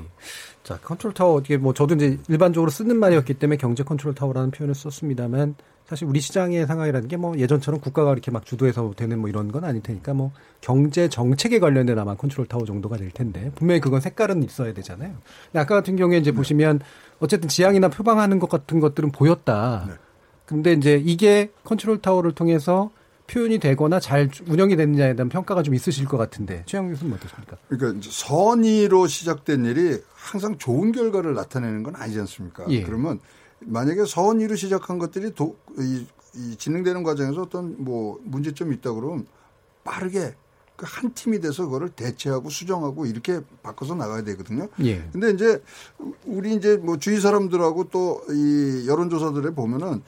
[SPEAKER 6] 자, 컨트롤 타워 어떻게 뭐 저도 이제 일반적으로 쓰는 말이었기 때문에 경제 컨트롤 타워라는 표현을 썼습니다만 사실 우리 시장의 상황이라는 게 뭐 예전처럼 국가가 이렇게 막 주도해서 되는 뭐 이런 건 아닐 테니까 뭐 경제 정책에 관련된 아마 컨트롤 타워 정도가 될 텐데 분명히 그건 색깔은 있어야 되잖아요. 근데 아까 같은 경우에 이제 네. 보시면 어쨌든 지향이나 표방하는 것 같은 것들은 보였다. 네. 근데 이제 이게 컨트롤 타워를 통해서 표현이 되거나 잘 운영이 되느냐에 대한 평가가 좀 있으실 것 같은데 최영 교수님 어떻습니까?
[SPEAKER 10] 그러니까 선의로 시작된 일이 항상 좋은 결과를 나타내는 건 아니지 않습니까? 예. 그러면 만약에 선의로 시작한 것들이 도, 이, 이 진행되는 과정에서 어떤 뭐 문제점이 있다 그러면 빠르게 그한 팀이 돼서 그거를 대체하고 수정하고 이렇게 바꿔서 나가야 되거든요. 예. 근데 이제 우리 이제 뭐 주위 사람들하고 또 이 여론조사들에 보면은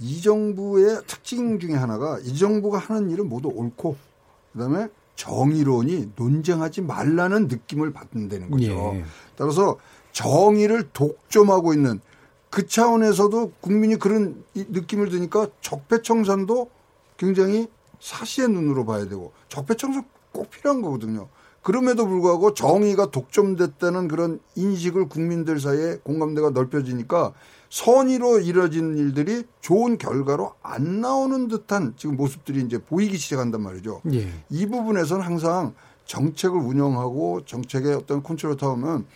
[SPEAKER 10] 이 정부의 특징 중에 하나가 이 정부가 하는 일은 모두 옳고 그다음에 정의론이 논쟁하지 말라는 느낌을 받는다는 거죠. 예. 따라서 정의를 독점하고 있는 그 차원에서도 국민이 그런 느낌을 드니까 적폐청산도 굉장히 사시의 눈으로 봐야 되고 적폐청산 꼭 필요한 거거든요. 그럼에도 불구하고 정의가 독점됐다는 그런 인식을 국민들 사이에 공감대가 넓혀지니까 선의로 이뤄진 일들이 좋은 결과로 안 나오는 듯한 지금 모습들이 이제 보이기 시작한단 말이죠. 예. 이 부분에서는 항상 정책을 운영하고 정책의 어떤 컨트롤 타우면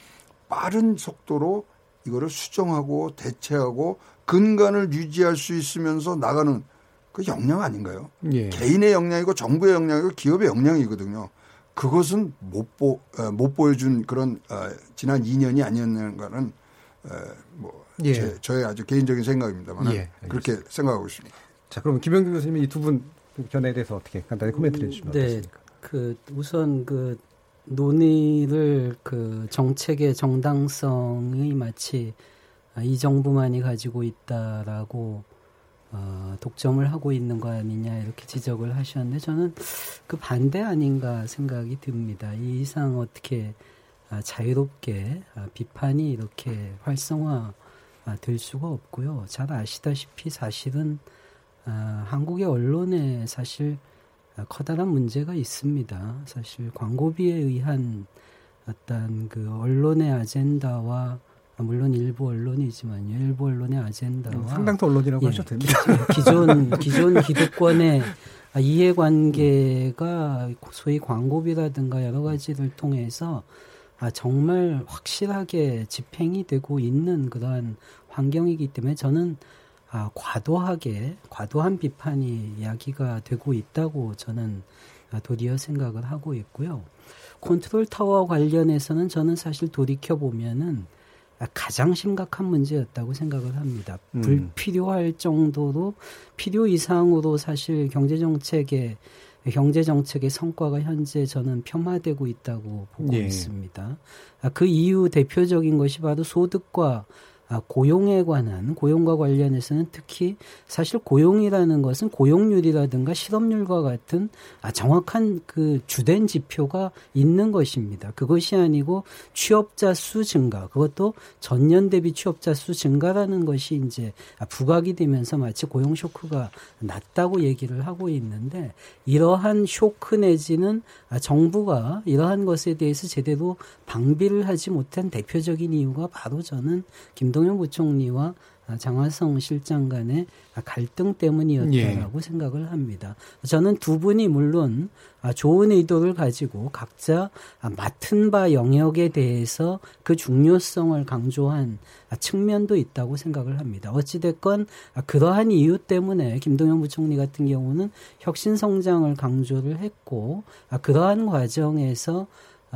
[SPEAKER 10] 빠른 속도로 이거를 수정하고 대체하고 근간을 유지할 수 있으면서 나가는 그 역량 아닌가요? 예. 개인의 역량이고 정부의 역량이고 기업의 역량이거든요. 그것은 못, 보, 어, 못 보여준 그런 어, 지난 2년이 아니었는가는 어, 뭐 예. 제, 저의 아주 개인적인 생각입니다만 예, 그렇게 생각하고 있습니다.
[SPEAKER 6] 자, 그럼 김영규 교수님이 이두 분 견해에 대해서 어떻게 간단히 코멘트를 해주시면 네, 어떻습니까?
[SPEAKER 8] 그 우선 그 논의를 그 정책의 정당성이 마치 이 정부만이 가지고 있다라고 어, 독점을 하고 있는 거 아니냐 이렇게 지적을 하셨는데 저는 그 반대 아닌가 생각이 듭니다. 이 이상 어떻게 아, 자유롭게 아, 비판이 이렇게 활성화 아, 될 수가 없고요. 잘 아시다시피 사실은 아, 한국의 언론에 사실 커다란 문제가 있습니다. 사실 광고비에 의한 어떤 그 언론의 아젠다와 물론 일부 언론이지만요. 일부 언론의 아젠다와
[SPEAKER 6] 상당수 언론이라고 예, 하셔도 됩니다.
[SPEAKER 8] 기존 기존 기득권의 이해관계가 소위 광고비라든가 여러 가지를 통해서 아, 정말 확실하게 집행이 되고 있는 그러한 환경이기 때문에 저는 아, 과도하게 과도한 비판이 야기가 되고 있다고 저는 도리어 생각을 하고 있고요. 컨트롤 타워 관련해서는 저는 사실 돌이켜 보면은 가장 심각한 문제였다고 생각을 합니다. 음. 불필요할 정도로 필요 이상으로 사실 경제 정책의 경제 정책의 성과가 현재 저는 폄하되고 있다고 보고 예. 있습니다. 그 이유 대표적인 것이 바로 소득과 아, 고용에 관한 고용과 관련해서는 특히 사실 고용이라는 것은 고용률이라든가 실업률과 같은 아, 정확한 그 주된 지표가 있는 것입니다. 그것이 아니고 취업자 수 증가 그것도 전년 대비 취업자 수 증가라는 것이 이제 부각이 되면서 마치 고용 쇼크가 났다고 얘기를 하고 있는데 이러한 쇼크 내지는 아, 정부가 이러한 것에 대해서 제대로 방비를 하지 못한 대표적인 이유가 바로 저는 김 김동연 부총리와 장화성 실장 간의 갈등 때문이었다라고 예. 생각을 합니다. 저는 두 분이 물론 좋은 의도를 가지고 각자 맡은 바 영역에 대해서 그 중요성을 강조한 측면도 있다고 생각을 합니다. 어찌됐건 그러한 이유 때문에 김동연 부총리 같은 경우는 혁신 성장을 강조를 했고 그러한 과정에서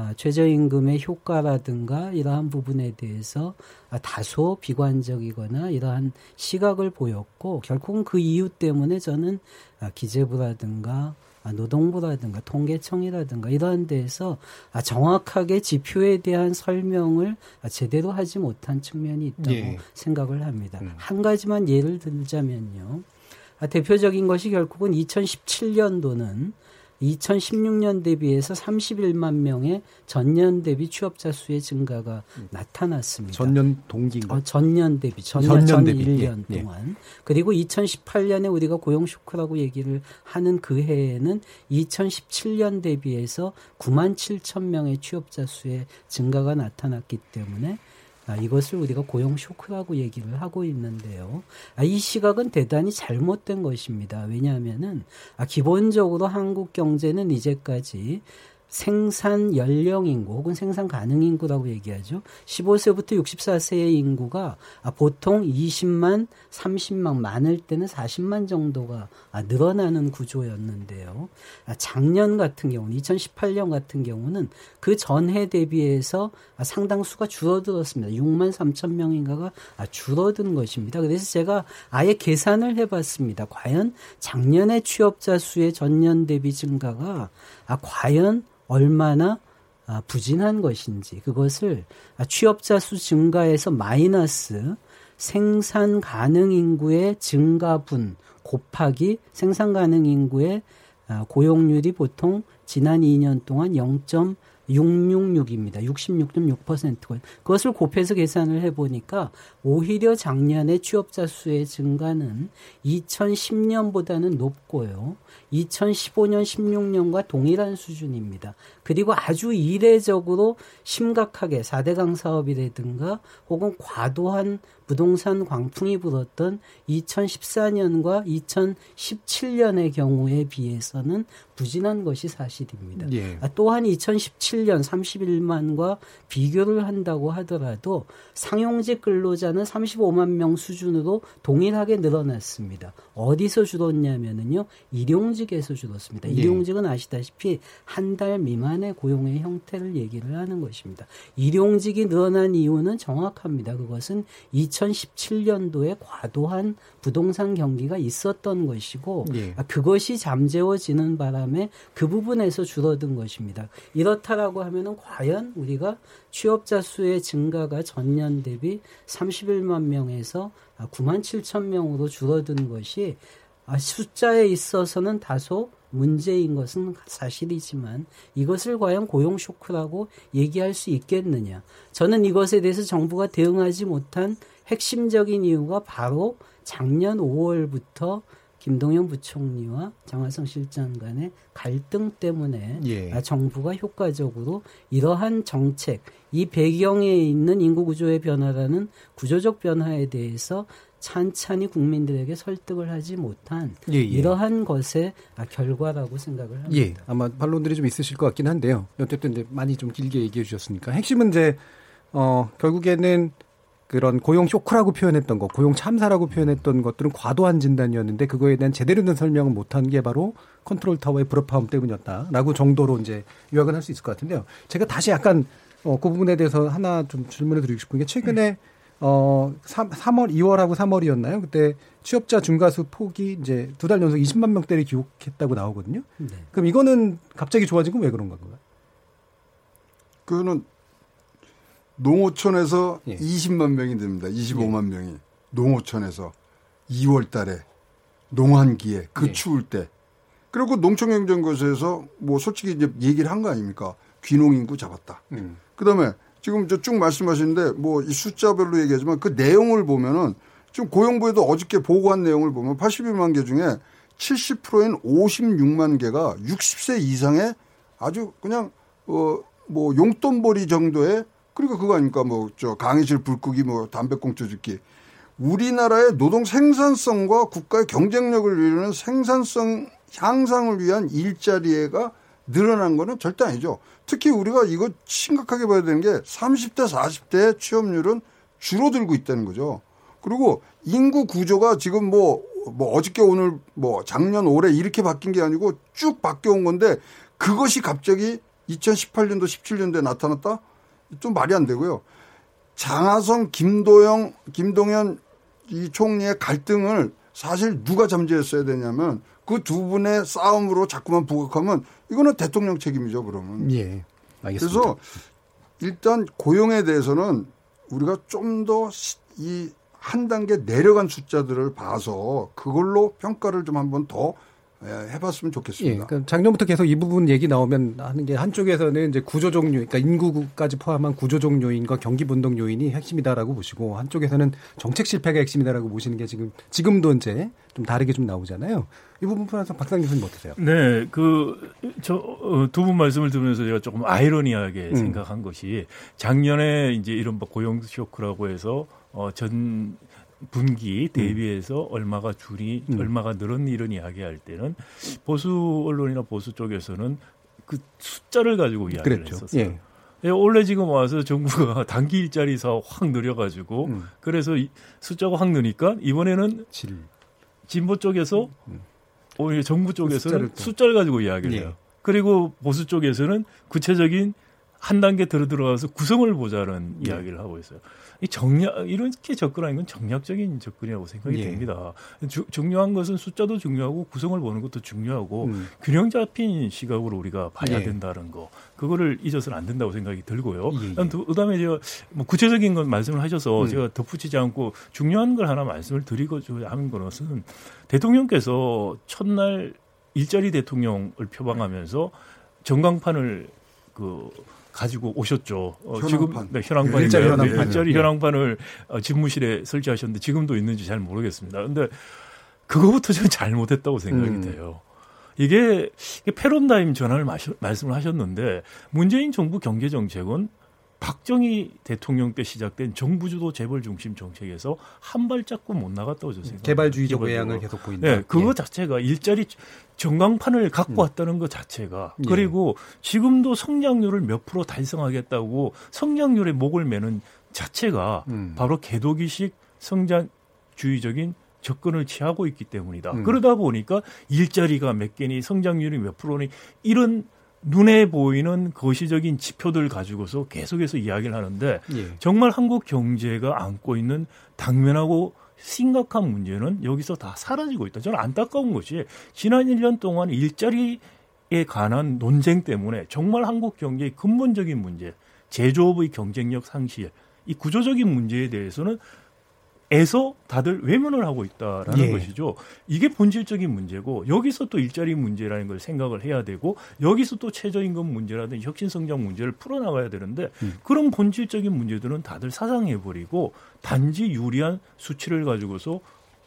[SPEAKER 8] 아, 최저임금의 효과라든가 이러한 부분에 대해서 아, 다소 비관적이거나 이러한 시각을 보였고 결국은 그 이유 때문에 저는 아, 기재부라든가 노동부라든가 통계청이라든가 이러한 데에서 정확하게 지표에 대한 설명을 제대로 하지 못한 측면이 있다고 예. 생각을 합니다. 음. 한 가지만 예를 들자면요. 대표적인 것이 결국은 2017년도는 2016년 대비해서 31만 명의 전년 대비 취업자 수의 증가가 음. 나타났습니다.
[SPEAKER 6] 전년 동기인가?
[SPEAKER 8] 어, 전년 대비 전년, 전년 대비 1년 예. 동안. 예. 그리고 2018년에 우리가 고용 쇼크라고 얘기를 하는 그 해에는 2017년 대비해서 9만 7천 명의 취업자 수의 증가가 나타났기 때문에 아, 이것을 우리가 고용 쇼크라고 얘기를 하고 있는데요. 아, 이 시각은 대단히 잘못된 것입니다. 왜냐하면은 아, 기본적으로 한국 경제는 이제까지 생산 연령 인구 혹은 생산 가능 인구라고 얘기하죠. 15세부터 64세의 인구가 보통 20만, 30만, 많을 때는 40만 정도가 늘어나는 구조였는데요. 작년 같은 경우는 2018년 같은 경우는 그 전해 대비해서 상당수가 줄어들었습니다. 6만 3천 명인가가 줄어든 것입니다. 그래서 제가 아예 계산을 해봤습니다. 과연 작년에 취업자 수의 전년 대비 증가가 과연 얼마나 아, 부진한 것인지 그것을 취업자 수 증가에서 마이너스 생산 가능 인구의 증가분 곱하기 생산 가능 인구의 아, 고용률이 보통 지난 2년 동안 666입니다. 66.6%고 그것을 곱해서 계산을 해보니까 오히려 작년에 취업자 수의 증가는 2010년보다는 높고요. 2015년, 16년과 동일한 수준입니다. 그리고 아주 이례적으로 심각하게 4대강 사업이라든가 혹은 과도한 부동산 광풍이 불었던 2014년과 2017년의 경우에 비해서는 부진한 것이 사실입니다. 예. 아, 또한 2017년 31만과 비교를 한다고 하더라도 상용직 근로자는 35만 명 수준으로 동일하게 늘어났습니다. 어디서 줄었냐면은요, 일용직에서 줄었습니다. 예. 일용직은 아시다시피 한 달 미만의 고용의 형태를 얘기를 하는 것입니다. 일용직이 늘어난 이유는 정확합니다. 그것은 2017년도에 과도한 부동산 경기가 있었던 것이고 예. 그것이 잠재워지는 바람에 그 부분에서 줄어든 것입니다. 이렇다라고 하면은 과연 우리가 취업자 수의 증가가 전년 대비 31만 명에서 9만 7천 명으로 줄어든 것이 숫자에 있어서는 다소 문제인 것은 사실이지만 이것을 과연 고용 쇼크라고 얘기할 수 있겠느냐. 저는 이것에 대해서 정부가 대응하지 못한 핵심적인 이유가 바로 작년 5월부터 김동연 부총리와 장화성 실장 간의 갈등 때문에 예. 아, 정부가 효과적으로 이러한 정책, 이 배경에 있는 인구 구조의 변화라는 구조적 변화에 대해서 찬찬히 국민들에게 설득을 하지 못한
[SPEAKER 6] 예, 예.
[SPEAKER 8] 이러한 것의 결과라고 생각을 합니다.
[SPEAKER 6] 예, 아마 반론들이 좀 있으실 것 같긴 한데요. 어쨌든 이제 많이 좀 길게 얘기해 주셨으니까 핵심은 이제 어 결국에는 그런 고용 쇼크라고 표현했던 것, 고용 참사라고 표현했던 것들은 과도한 진단이었는데 그거에 대한 제대로 된 설명을 못한 게 바로 컨트롤 타워의 불협화음 때문이었다라고 정도로 이제 요약은 할 수 있을 것 같은데요. 제가 다시 약간 어, 그 부분에 대해서 하나 좀 질문을 드리고 싶은 게 최근에 어 3, 3월 2월하고 3월이었나요? 그때 취업자 중과수 폭이 이제 두 달 연속 20만 명대를 기록했다고 나오거든요. 네. 그럼 이거는 갑자기 좋아진 건 왜 그런 건가요?
[SPEAKER 10] 그거는 농어촌에서 예. 20만 명이 됩니다. 25만 예. 명이 농어촌에서 2월 달에 농한기에 그 예. 추울 때 그리고 농촌경쟁고시에서 뭐 솔직히 이제 얘기를 한 거 아닙니까? 귀농 인구 잡았다. 음. 그 다음에 지금 저 쭉 말씀하시는데 뭐 이 숫자별로 얘기하지만 그 내용을 보면은 지금 고용부에도 어저께 보고한 내용을 보면 81만 개 중에 70%인 56만 개가 60세 이상의 아주 그냥 어 뭐 용돈벌이 정도의 그러니까 그거 아닙니까? 뭐 저 강의실 불 끄기 뭐 담배꽁초 줍기. 우리나라의 노동 생산성과 국가의 경쟁력을 위하는 생산성 향상을 위한 일자리가 늘어난 거는 절대 아니죠. 특히 우리가 이거 심각하게 봐야 되는 게 30대 40대 취업률은 줄어들고 있다는 거죠. 그리고 인구 구조가 지금 뭐, 뭐 어저께 오늘 뭐 작년 올해 이렇게 바뀐 게 아니고 쭉 바뀌어온 건데 그것이 갑자기 2018년도 17년도에 나타났다? 좀 말이 안 되고요. 장하성, 김도영, 김동연 이 총리의 갈등을 사실 누가 잠재했어야 되냐면 그 두 분의 싸움으로 자꾸만 부각하면 이거는 대통령 책임이죠, 그러면.
[SPEAKER 6] 예.
[SPEAKER 10] 알겠습니다. 그래서 일단 고용에 대해서는 우리가 좀 더 이 한 단계 내려간 숫자들을 봐서 그걸로 평가를 좀 한번 더 예, 해봤으면 좋겠습니다.
[SPEAKER 6] 예, 그러니까 작년부터 계속 이 부분 얘기 나오면 하는 게 한쪽에서는 이제 구조적 요인, 그러니까 인구까지 포함한 구조적 요인과 경기 분동 요인이 핵심이다라고 보시고 한쪽에서는 정책 실패가 핵심이다라고 보시는 게 지금 지금도 이제 좀 다르게 좀 나오잖아요. 이 부분 풀어서 박상 교수님 어떠세요?
[SPEAKER 9] 네, 그 저 두분 어, 말씀을 들으면서 제가 조금 아이러니하게 음. 생각한 것이 작년에 이제 이런 뭐 고용 쇼크라고 해서 어전 분기 대비해서 음. 얼마가 줄이 음. 얼마가 늘었니 이런 이야기할 때는 보수 언론이나 보수 쪽에서는 그 숫자를 가지고 이야기를 그랬죠. 했었어요. 예. 예, 원래 지금 와서 정부가 단기 일자리 사업 확 늘려가지고 음. 그래서 숫자가 확 느니까 이번에는 질. 진보 쪽에서 음. 오히려 정부 쪽에서는 숫자를, 숫자를, 가지고 이야기를 예. 해요. 그리고 보수 쪽에서는 구체적인 한 단계 들어 들어가서 구성을 보자는 예. 이야기를 하고 있어요. 이 정략 이렇게 접근하는 건 정략적인 접근이라고 생각이 예. 됩니다. 주, 중요한 것은 숫자도 중요하고 구성을 보는 것도 중요하고 음. 균형 잡힌 시각으로 우리가 봐야 예. 된다는 거 그거를 잊어서는 안 된다고 생각이 들고요. 예. 예. 그다음에 제가 뭐 구체적인 건 말씀을 하셔서 음. 제가 덧붙이지 않고 중요한 걸 하나 말씀을 드리고 하는 것은 대통령께서 첫날 일자리 대통령을 표방하면서 전광판을 그 가지고 오셨죠.
[SPEAKER 10] 어, 지금
[SPEAKER 9] 네, 현황판 일자리 현황판 일자리 현황판을 어, 집무실에 설치하셨는데 지금도 있는지 잘 모르겠습니다. 근데 그거부터 저는 잘못했다고 생각이 음. 돼요. 이게 패런다임 전환을 마시, 말씀을 하셨는데 문재인 정부 경제 정책은 박정희 대통령 때 시작된 정부주도 재벌 중심 정책에서 한 발짝도 못 나갔다고 저는 생각합니다.
[SPEAKER 6] 개발주의적 외양을 계속 보인다.
[SPEAKER 9] 네, 그거 예. 자체가 일자리 전광판을 갖고 음. 왔다는 것 자체가 예. 그리고 지금도 성장률을 몇 프로 달성하겠다고 성장률에 목을 매는 자체가 음. 바로 개도기식 성장주의적인 접근을 취하고 있기 때문이다. 음. 그러다 보니까 일자리가 몇 개니 성장률이 몇 프로니 이런 눈에 보이는 거시적인 지표들 가지고서 계속해서 이야기를 하는데 예. 정말 한국 경제가 안고 있는 당면하고 심각한 문제는 여기서 다 사라지고 있다. 저는 안타까운 것이 지난 1년 동안 일자리에 관한 논쟁 때문에 정말 한국 경제의 근본적인 문제, 제조업의 경쟁력 상실, 이 구조적인 문제에 대해서는 에서 다들 외면을 하고 있다라는 예. 것이죠. 이게 본질적인 문제고 여기서 또 일자리 문제라는 걸 생각을 해야 되고 여기서 또 최저임금 문제라든지 혁신성장 문제를 풀어나가야 되는데 음. 그런 본질적인 문제들은 다들 사상해버리고 단지 유리한 수치를 가지고서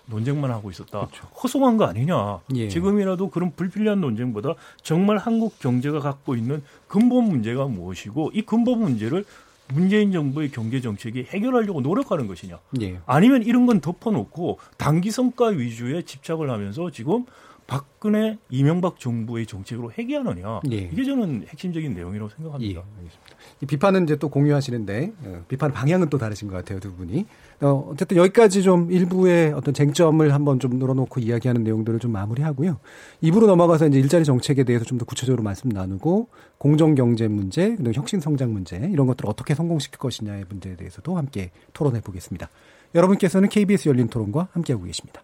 [SPEAKER 9] 논쟁만 하고 있었다. 그렇죠. 허송한 거 아니냐. 예. 지금이라도 그런 불필요한 논쟁보다 정말 한국 경제가 갖고 있는 근본 문제가 무엇이고 이 근본 문제를 문재인 정부의 경제 정책이 해결하려고 노력하는 것이냐?
[SPEAKER 6] 예.
[SPEAKER 9] 아니면 이런 건 덮어놓고 단기 성과 위주에 집착을 하면서 지금 박근혜 이명박 정부의 정책으로 해결하느냐? 예. 이게 저는 핵심적인 내용이라고 생각합니다. 예.
[SPEAKER 6] 이 비판은 이제 또 공유하시는데 어, 비판 방향은 또 다르신 것 같아요 두 분이. 어, 어쨌든 여기까지 좀 일부의 어떤 쟁점을 한번 좀 늘어놓고 이야기하는 내용들을 좀 마무리하고요. 입으로 넘어가서 이제 일자리 정책에 대해서 좀 더 구체적으로 말씀 나누고 공정 경제 문제, 그리고 혁신 성장 문제 이런 것들을 어떻게 성공시킬 것이냐의 문제에 대해서도 함께 토론해 보겠습니다. 여러분께서는 KBS 열린 토론과 함께하고 계십니다.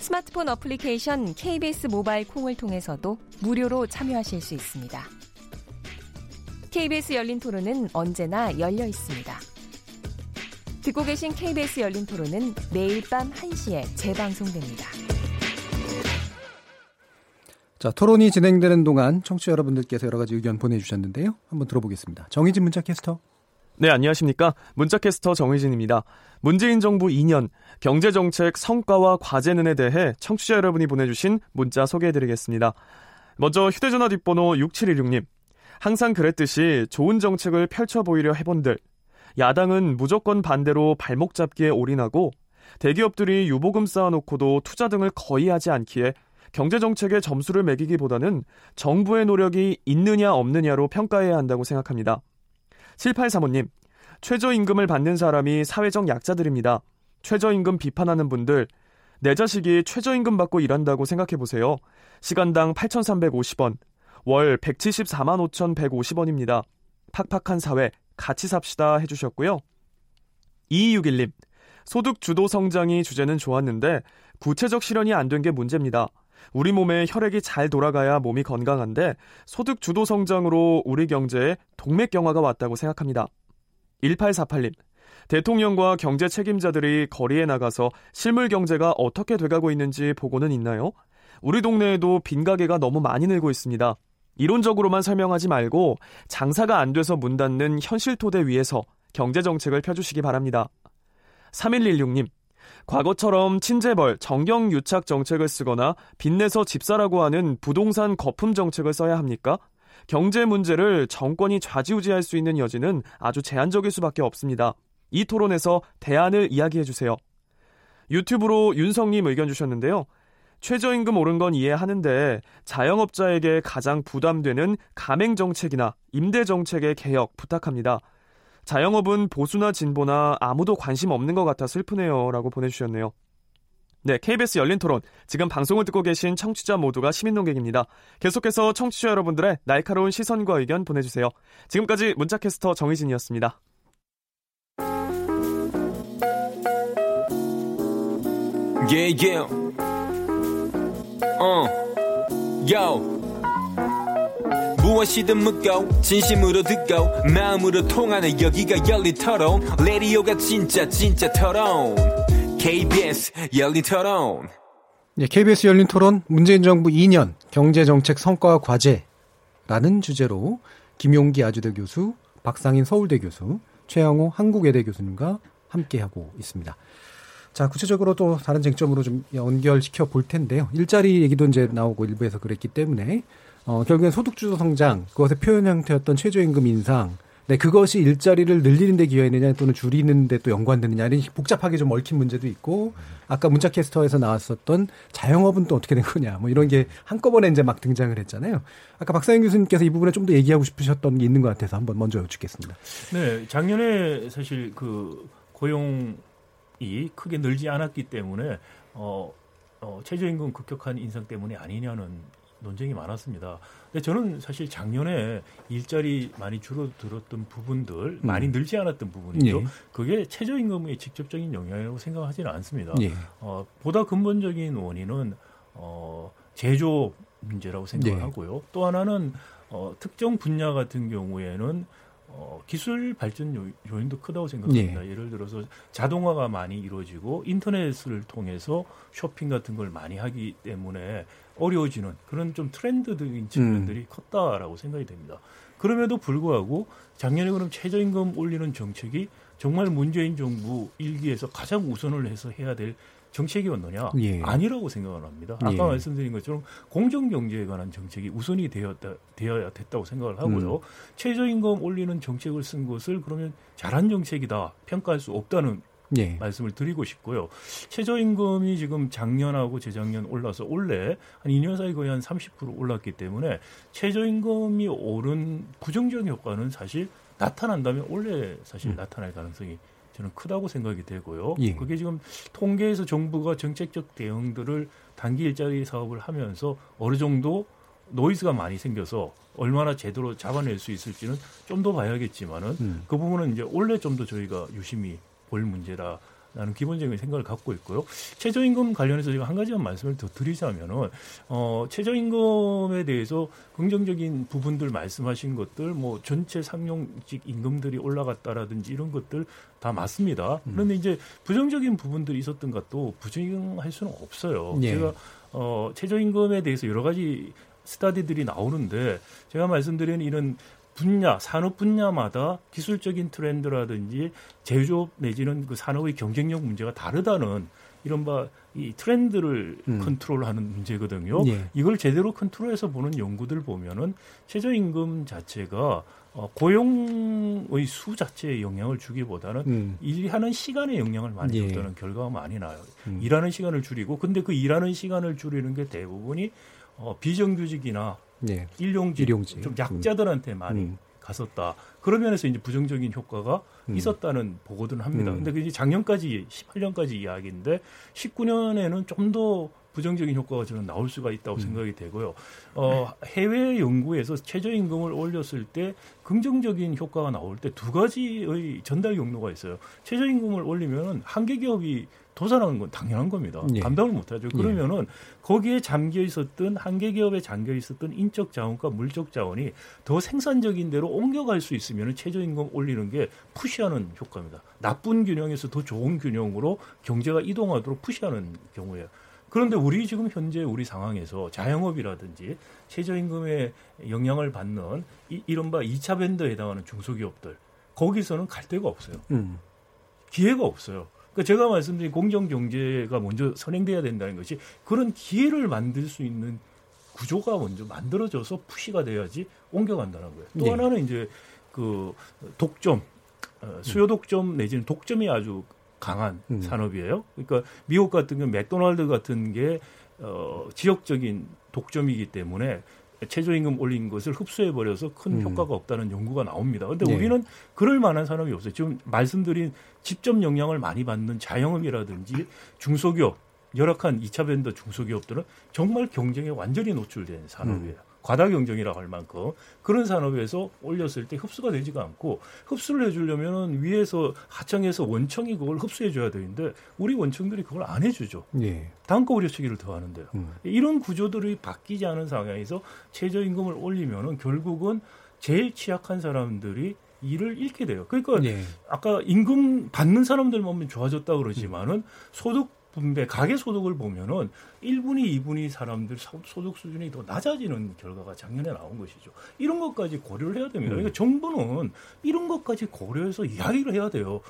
[SPEAKER 7] 스마트폰 어플리케이션 KBS 모바일 콩을 통해서도 무료로 참여하실 수 있습니다. KBS 열린 토론은 언제나 열려 있습니다. 듣고 계신 KBS 열린 토론은 매일 밤 1시에 재방송됩니다.
[SPEAKER 6] 자, 토론이 진행되는 동안 청취자 여러분들께서 여러 가지 의견 보내주셨는데요. 한번 들어보겠습니다. 정희진 문자 캐스터.
[SPEAKER 11] 네, 안녕하십니까. 문자캐스터 정희진입니다. 문재인 정부 2년 경제정책 성과와 과제는에 대해 청취자 여러분이 보내주신 문자 소개해드리겠습니다. 먼저 휴대전화 뒷번호 6716님. 항상 그랬듯이 좋은 정책을 펼쳐 보이려 해본들. 야당은 무조건 반대로 발목 잡기에 올인하고 대기업들이 유보금 쌓아놓고도 투자 등을 거의 하지 않기에 경제정책에 점수를 매기기보다는 정부의 노력이 있느냐 없느냐로 평가해야 한다고 생각합니다. 7835님, 최저임금을 받는 사람이 사회적 약자들입니다. 최저임금 비판하는 분들, 내 자식이 최저임금 받고 일한다고 생각해보세요. 시간당 8,350원, 월 174만 5,150원입니다. 팍팍한 사회, 같이 삽시다 해주셨고요. 2261님, 소득 주도 성장이 주제는 좋았는데 구체적 실현이 안 된 게 문제입니다. 우리 몸에 혈액이 잘 돌아가야 몸이 건강한데 소득 주도 성장으로 우리 경제에 동맥경화가 왔다고 생각합니다. 1848님, 대통령과 경제 책임자들이 거리에 나가서 실물 경제가 어떻게 돼가고 있는지 보고는 있나요? 우리 동네에도 빈 가게가 너무 많이 늘고 있습니다. 이론적으로만 설명하지 말고 장사가 안 돼서 문 닫는 현실 토대 위에서 경제 정책을 펴주시기 바랍니다. 3116님, 과거처럼 친재벌, 정경유착 정책을 쓰거나 빚내서 집사라고 하는 부동산 거품 정책을 써야 합니까? 경제 문제를 정권이 좌지우지할 수 있는 여지는 아주 제한적일 수밖에 없습니다. 이 토론에서 대안을 이야기해 주세요. 유튜브로 윤성님 의견 주셨는데요. 최저임금 오른 건 이해하는데 자영업자에게 가장 부담되는 가맹 정책이나 임대 정책의 개혁 부탁합니다. 자영업은 보수나 진보나 아무도 관심 없는 것 같아 슬프네요. 라고 보내주셨네요. 네, KBS 열린 토론. 지금 방송을 듣고 계신 청취자 모두가 시민농객입니다. 계속해서 청취자 여러분들의 날카로운 시선과 의견 보내주세요. 지금까지 문자캐스터 정희진이었습니다.
[SPEAKER 12] Yeah, yeah. 어, yo. 무엇이든 묻고 진심으로 듣고 마음으로 통하는 여기가 열린 토론 레디오가 진짜 진짜 토론 KBS 열린 토론
[SPEAKER 6] 네, KBS 열린 토론 문재인 정부 2년 경제정책 성과와 과제라는 주제로 김용기 아주대 교수, 박상인 서울대 교수, 최영호 한국외대 교수님과 함께하고 있습니다. 자, 구체적으로 또 다른 쟁점으로 좀 연결시켜 볼 텐데요. 일자리 얘기도 이제 나오고 일부에서 그랬기 때문에 어, 결국엔 소득주도 성장, 그것의 표현 형태였던 최저임금 인상, 네, 그것이 일자리를 늘리는 데 기여했느냐 또는 줄이는 데 또 연관되느냐 이런 복잡하게 좀 얽힌 문제도 있고 아까 문자캐스터에서 나왔었던 자영업은 또 어떻게 된 거냐 뭐 이런 게 한꺼번에 이제 막 등장을 했잖아요. 아까 박사영 교수님께서 이 부분에 좀 더 얘기하고 싶으셨던 게 있는 것 같아서 한번 먼저 여쭙겠습니다.
[SPEAKER 9] 네, 작년에 사실 그 고용이 크게 늘지 않았기 때문에 어, 어 최저임금 급격한 인상 때문에 아니냐는 논쟁이 많았습니다. 근데 저는 사실 작년에 일자리 많이 줄어들었던 부분들, 음. 많이 늘지 않았던 부분이죠. 예. 그게 최저임금의 직접적인 영향이라고 생각하지는 않습니다. 예. 어, 보다 근본적인 원인은 어, 제조 문제라고 생각을 예. 하고요. 또 하나는 어, 특정 분야 같은 경우에는 어, 기술 발전 요, 인도 크다고 생각합니다. 예. 예를 들어서 자동화가 많이 이루어지고 인터넷을 통해서 쇼핑 같은 걸 많이 하기 때문에 어려워지는 그런 좀 트렌드적인 측면들이 음. 컸다라고 생각이 됩니다. 그럼에도 불구하고 작년에 그럼 최저임금 올리는 정책이 정말 문재인 정부 일기에서 가장 우선을 해서 해야 될 정책이었느냐? 예. 아니라고 생각을 합니다. 아까 예. 말씀드린 것처럼 공정 경제에 관한 정책이 우선이 되었다, 되어야 됐다고 생각을 하고요. 음. 최저임금 올리는 정책을 쓴 것을 그러면 잘한 정책이다 평가할 수 없다는 예. 말씀을 드리고 싶고요. 최저임금이 지금 작년하고 재작년 올라서 올해 한 2년 사이 거의 한 30% 올랐기 때문에 최저임금이 오른 부정적 효과는 사실 나타난다면 올해 사실 음. 나타날 가능성이 저는 크다고 생각이 되고요. 예. 그게 지금 통계에서 정부가 정책적 대응들을 단기 일자리 사업을 하면서 어느 정도 노이즈가 많이 생겨서 얼마나 제대로 잡아낼 수 있을지는 좀 더 봐야겠지만은 음. 그 부분은 이제 올해 좀더 저희가 유심히 볼 문제라 라는 기본적인 생각을 갖고 있고요. 최저임금 관련해서 제가 한 가지만 말씀을 더 드리자면은, 어, 최저임금에 대해서 긍정적인 부분들 말씀하신 것들, 뭐, 전체 상용직 임금들이 올라갔다라든지 이런 것들 다 맞습니다. 음. 그런데 이제 부정적인 부분들이 있었던 것도 부정할 수는 없어요. 예. 제가, 어, 최저임금에 대해서 여러 가지 study들이 나오는데 제가 말씀드린 이런 분야, 산업 분야마다 기술적인 트렌드라든지 제조업 내지는 그 산업의 경쟁력 문제가 다르다는 이런 by 트렌드를 음. 컨트롤하는 문제거든요. 예. 이걸 제대로 컨트롤해서 보는 연구들 보면은 최저임금 자체가 어, 고용의 수 자체에 영향을 주기보다는 음. 일하는 시간에 영향을 많이 예. 줬다는 결과가 많이 나요. 음. 일하는 시간을 줄이고 근데 그 일하는 시간을 줄이는 게 대부분이 어, 비정규직이나 네. 일용직, 일용직, 좀 약자들한테 많이 음. 갔었다. 그런 면에서 이제 부정적인 효과가 음. 있었다는 보고들은 합니다. 음. 근데 그게 작년까지 18년까지 이야기인데 19년에는 좀 더 부정적인 효과가 저는 나올 수가 있다고 음. 생각이 되고요. 어, 해외 연구에서 최저임금을 올렸을 때 긍정적인 효과가 나올 때 두 가지의 전달 경로가 있어요. 최저임금을 올리면 한계 기업이 도산하는 건 당연한 겁니다. 예. 감당을 못하죠. 예. 그러면은 거기에 잠겨 있었던 한계 기업에 잠겨 있었던 인적 자원과 물적 자원이 더 생산적인 대로 옮겨갈 수 있으면 최저임금 올리는 게 푸시하는 효과입니다. 나쁜 균형에서 더 좋은 균형으로 경제가 이동하도록 푸시하는 경우에 그런데 우리 지금 현재 우리 상황에서 자영업이라든지 최저임금에 영향을 받는 이, 이른바 2차 밴드에 해당하는 중소기업들 거기서는 갈 데가 없어요. 음. 기회가 없어요. 그러니까 제가 말씀드린 공정 경제가 먼저 선행돼야 된다는 것이 그런 기회를 만들 수 있는 구조가 먼저 만들어져서 푸시가 돼야지 옮겨간다는 거예요. 또 네. 하나는 이제 그 독점, 어, 수요 독점 내지는 독점이 아주 강한 음. 산업이에요. 그러니까 미국 같은 경우 맥도날드 같은 게 어, 지역적인 독점이기 때문에 최저임금 올린 것을 흡수해 버려서 큰 음. 효과가 없다는 연구가 나옵니다. 근데 네. 우리는 그럴 만한 산업이 없어요. 지금 말씀드린 직접 영향을 많이 받는 자영업이라든지 중소기업 열악한 2차 밴더 중소기업들은 정말 경쟁에 완전히 노출된 산업이에요. 음. 과다 경쟁이라고 할 만큼 그런 산업에서 올렸을 때 흡수가 되지가 않고 흡수를 해주려면 위에서 하청에서 원청이 그걸 흡수해줘야 되는데 우리 원청들이 그걸 안 해주죠. 예. 단가 우려치기를 더 하는데요. 음. 이런 구조들이 바뀌지 않은 상황에서 최저임금을 올리면은 결국은 제일 취약한 사람들이 일을 잃게 돼요. 그러니까 예. 아까 임금 받는 사람들만 좋아졌다 그러지만은 소득 분배 가계 소득을 보면은 1분위, 2분위 사람들 소득 수준이 더 낮아지는 결과가 작년에 나온 것이죠. 이런 것까지 고려를 해야 됩니다. 그러니까 음. 정부는 이런 것까지 고려해서 이야기를 해야 돼요.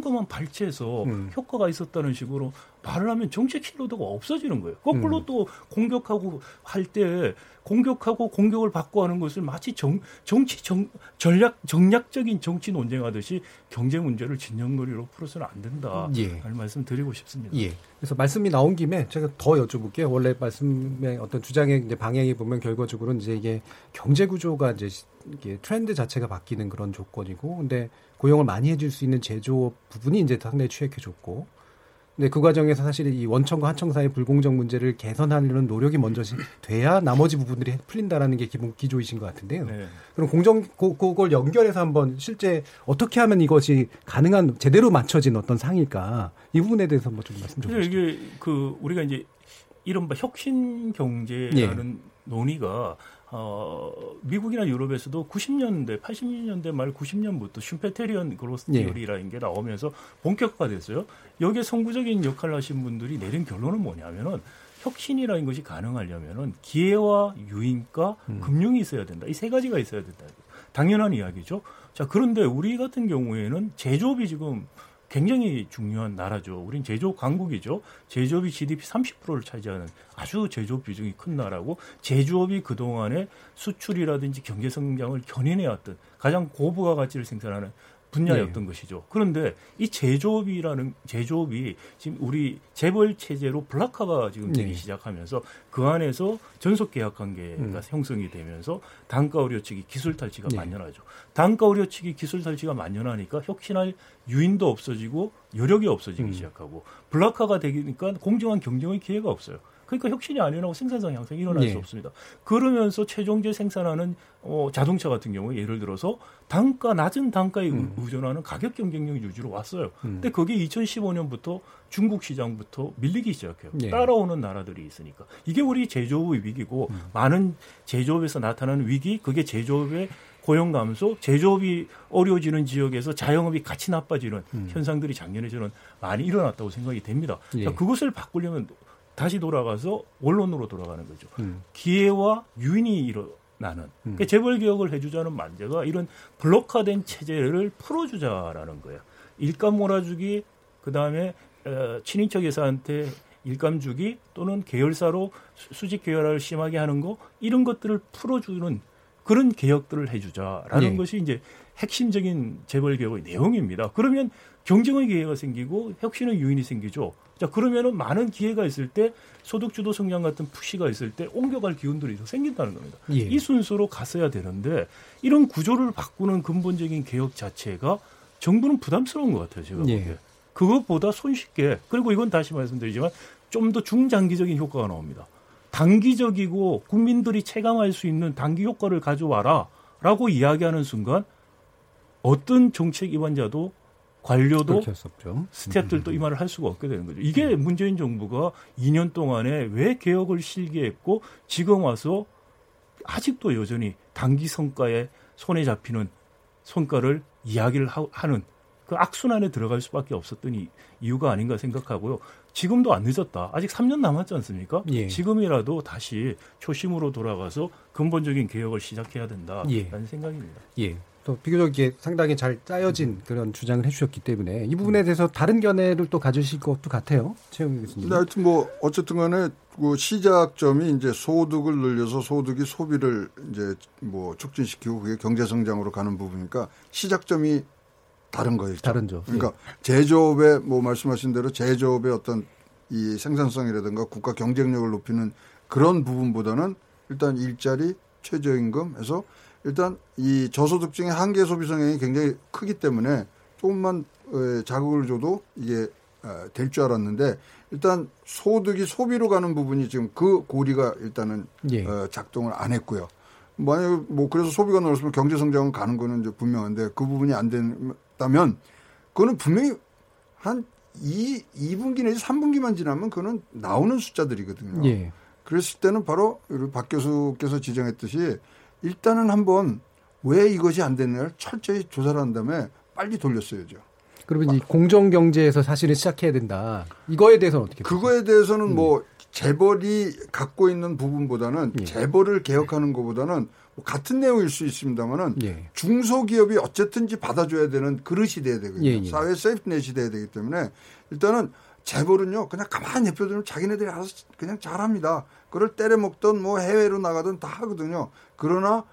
[SPEAKER 9] 것만 발췌해서 음. 효과가 있었다는 식으로 말을 하면 정책 키로도가 없어지는 거예요. 거꾸로 음. 또 공격하고 할 때 공격하고 공격을 받고 하는 것을 마치 정, 정치 정, 전략 정략적인 정치 논쟁하듯이 경제 문제를 진영거리로 풀어서는 안 된다. 예. 라는 말씀 드리고 싶습니다.
[SPEAKER 6] 예. 그래서 말씀이 나온 김에 제가 더 여쭤볼게요. 원래 말씀의 어떤 주장의 이제 방향이 보면 결과적으로는 이제 이게 경제 구조가 이제 이게 트렌드 자체가 바뀌는 그런 조건이고, 근데 고용을 많이 해줄 수 있는 제조업 부분이 이제 상당히 취약해졌고, 근데 그 과정에서 사실 이 원청과 하청 사이 불공정 문제를 개선하려는 노력이 먼저 돼야 나머지 부분들이 풀린다라는 게 기본 기조이신 것 같은데요. 네. 그럼 공정 고, 그걸 연결해서 한번 실제 어떻게 하면 이것이 가능한 제대로 맞춰진 어떤 상일까 이 부분에 대해서 한번 좀 말씀 좀
[SPEAKER 9] 주시죠. 이게 그 우리가 이제 이른바 혁신 경제라는 예. 논의가 어, 미국이나 유럽에서도 90년대, 80년대 말 90년부터 슈페테리언 그로스
[SPEAKER 6] 예.
[SPEAKER 9] 티어리라는 게 나오면서 본격화됐어요. 여기에 선구적인 역할을 하신 분들이 내린 결론은 뭐냐면은 혁신이라는 것이 가능하려면은 기회와 유인과
[SPEAKER 6] 음.
[SPEAKER 9] 금융이 있어야 된다. 이 세 가지가 있어야 된다. 당연한 이야기죠. 자, 그런데 우리 같은 경우에는 제조업이 지금 굉장히 중요한 나라죠. 우린 제조업 강국이죠. 제조업이 GDP 30%를 차지하는 아주 제조업 비중이 큰 나라고 제조업이 그동안에 수출이라든지 경제 성장을 견인해왔던 가장 고부가 가치를 생산하는 분야였던 것이죠. 그런데 이 제조업이라는 제조업이 지금 우리 재벌 체제로 블락화가 지금 되기
[SPEAKER 6] 네.
[SPEAKER 9] 시작하면서 그 안에서 전속 계약 관계가
[SPEAKER 6] 음.
[SPEAKER 9] 형성이 되면서 단가 우려치기 기술 탈취가
[SPEAKER 6] 네.
[SPEAKER 9] 만연하죠. 단가 우려치기 기술 탈취가 만연하니까 혁신할 유인도 없어지고 여력이 없어지기
[SPEAKER 6] 음.
[SPEAKER 9] 시작하고 블락화가 되니까 공정한 경쟁의 기회가 없어요. 그러니까 혁신이 안 일어나고 생산성 향상이 일어날
[SPEAKER 6] 네.
[SPEAKER 9] 수 없습니다. 그러면서 최종재 생산하는 어, 자동차 같은 경우에 예를 들어서 단가 낮은 단가에
[SPEAKER 6] 음.
[SPEAKER 9] 의- 의존하는 가격 경쟁력이 유지로 왔어요.
[SPEAKER 6] 음.
[SPEAKER 9] 근데 그게 2015년부터 중국 시장부터 밀리기 시작해요.
[SPEAKER 6] 네.
[SPEAKER 9] 따라오는 나라들이 있으니까 이게 우리 제조업의 위기고
[SPEAKER 6] 음.
[SPEAKER 9] 많은 제조업에서 나타나는 위기 그게 제조업의 고용 감소, 제조업이 어려워지는 지역에서 자영업이 같이 나빠지는
[SPEAKER 6] 음.
[SPEAKER 9] 현상들이 작년에 저는 많이 일어났다고 생각이 됩니다.
[SPEAKER 6] 예.
[SPEAKER 9] 자, 그것을 바꾸려면 다시 돌아가서 원론으로 돌아가는 거죠.
[SPEAKER 6] 음.
[SPEAKER 9] 기회와 유인이 일어나는 그러니까 재벌 개혁을 해주자는 만재가 이런 블록화된 체제를 풀어주자라는 거예요. 일감 몰아주기 그 다음에 어, 친인척 회사한테 일감 주기 또는 계열사로 수- 수직 계열화를 심하게 하는 거 이런 것들을 풀어주는 그런 개혁들을 해주자라는
[SPEAKER 6] 예.
[SPEAKER 9] 것이 이제 핵심적인 재벌 개혁의 내용입니다. 그러면 경쟁의 기회가 생기고 혁신의 유인이 생기죠. 자 그러면은 많은 기회가 있을 때 소득 주도 성장 같은 푸시가 있을 때 옮겨갈 기운들이 더 생긴다는 겁니다.
[SPEAKER 6] 예.
[SPEAKER 9] 이 순서로 갔어야 되는데 이런 구조를 바꾸는 근본적인 개혁 자체가 정부는 부담스러운 것 같아요. 제가
[SPEAKER 6] 예.
[SPEAKER 9] 보기에. 그것보다 손쉽게 그리고 이건 다시 말씀드리지만 좀 더 중장기적인 효과가 나옵니다. 단기적이고 국민들이 체감할 수 있는 단기 효과를 가져와라라고 이야기하는 순간 어떤 정책 입안자도 관료도. 스태프들도 이 말을 할 수가 없게 되는 거죠. 이게 문재인 정부가 2년 동안에 왜 개혁을 실기했고 지금 와서 아직도 여전히 단기 성과에 손에 잡히는 성과를 이야기를 하, 하는 그 악순환에 들어갈 수밖에 없었던 이, 이유가 아닌가 생각하고요. 지금도 안 늦었다. 아직 3년 남았지 않습니까?
[SPEAKER 6] 예.
[SPEAKER 9] 지금이라도 다시 초심으로 돌아가서 근본적인 개혁을 시작해야 된다라는
[SPEAKER 6] 예.
[SPEAKER 9] 생각입니다.
[SPEAKER 6] 예. 또 비교적 이게 상당히 잘 짜여진 그런 주장을 해주셨기 때문에 이 부분에 대해서 다른 견해를 또 가지실 것도 같아요. 최영희 교수님.
[SPEAKER 10] 하여튼 뭐 어쨌든 간에 그 시작점이 이제 소득을 늘려서 소득이 소비를 이제 뭐 촉진시키고 그게 경제 성장으로 가는 부분이니까 시작점이 다른 거예요.
[SPEAKER 6] 다른죠.
[SPEAKER 10] 그러니까 제조업의 뭐 말씀하신 대로 제조업의 어떤 이 생산성이라든가 국가 경쟁력을 높이는 그런 부분보다는 일단 일자리 최저임금에서 일단 이 저소득층의 한계 소비 성향이 굉장히 크기 때문에 조금만 어, 자극을 줘도 이게 될 줄 알았는데 일단 소득이 소비로 가는 부분이 지금 그 고리가 일단은
[SPEAKER 6] 예.
[SPEAKER 10] 어, 작동을 안 했고요. 만약에 뭐 그래서 소비가 늘었으면 경제 성장은 가는 거는 이제 분명한데 그 부분이 안 된다면 그거는 분명히 한 2, 2분기 내지 3분기만 지나면 그거는 나오는 숫자들이거든요.
[SPEAKER 6] 예.
[SPEAKER 10] 그랬을 때는 바로 박 교수께서 지정했듯이 일단은 한번 왜 이것이 안 됐냐를 철저히 조사를 한 다음에 빨리 돌렸어야죠.
[SPEAKER 6] 그러면 이 공정 경제에서 사실은 시작해야 된다. 이거에 대해서는 어떻게?
[SPEAKER 10] 그거에 대해서는 뭐 재벌이 갖고 있는 부분보다는
[SPEAKER 6] 예.
[SPEAKER 10] 재벌을 개혁하는 것보다는 뭐 같은 내용일 수 있습니다만은
[SPEAKER 6] 예.
[SPEAKER 10] 중소기업이 어쨌든지 받아줘야 되는 그릇이 돼야 되거든요.
[SPEAKER 6] 예, 예.
[SPEAKER 10] 사회 세이프넷이 돼야 되기 때문에 일단은 재벌은요 그냥 가만히 내버려두면 자기네들이 알아서 그냥 잘합니다. 그걸 때려 먹던 뭐 해외로 나가든 다 하거든요. 그러나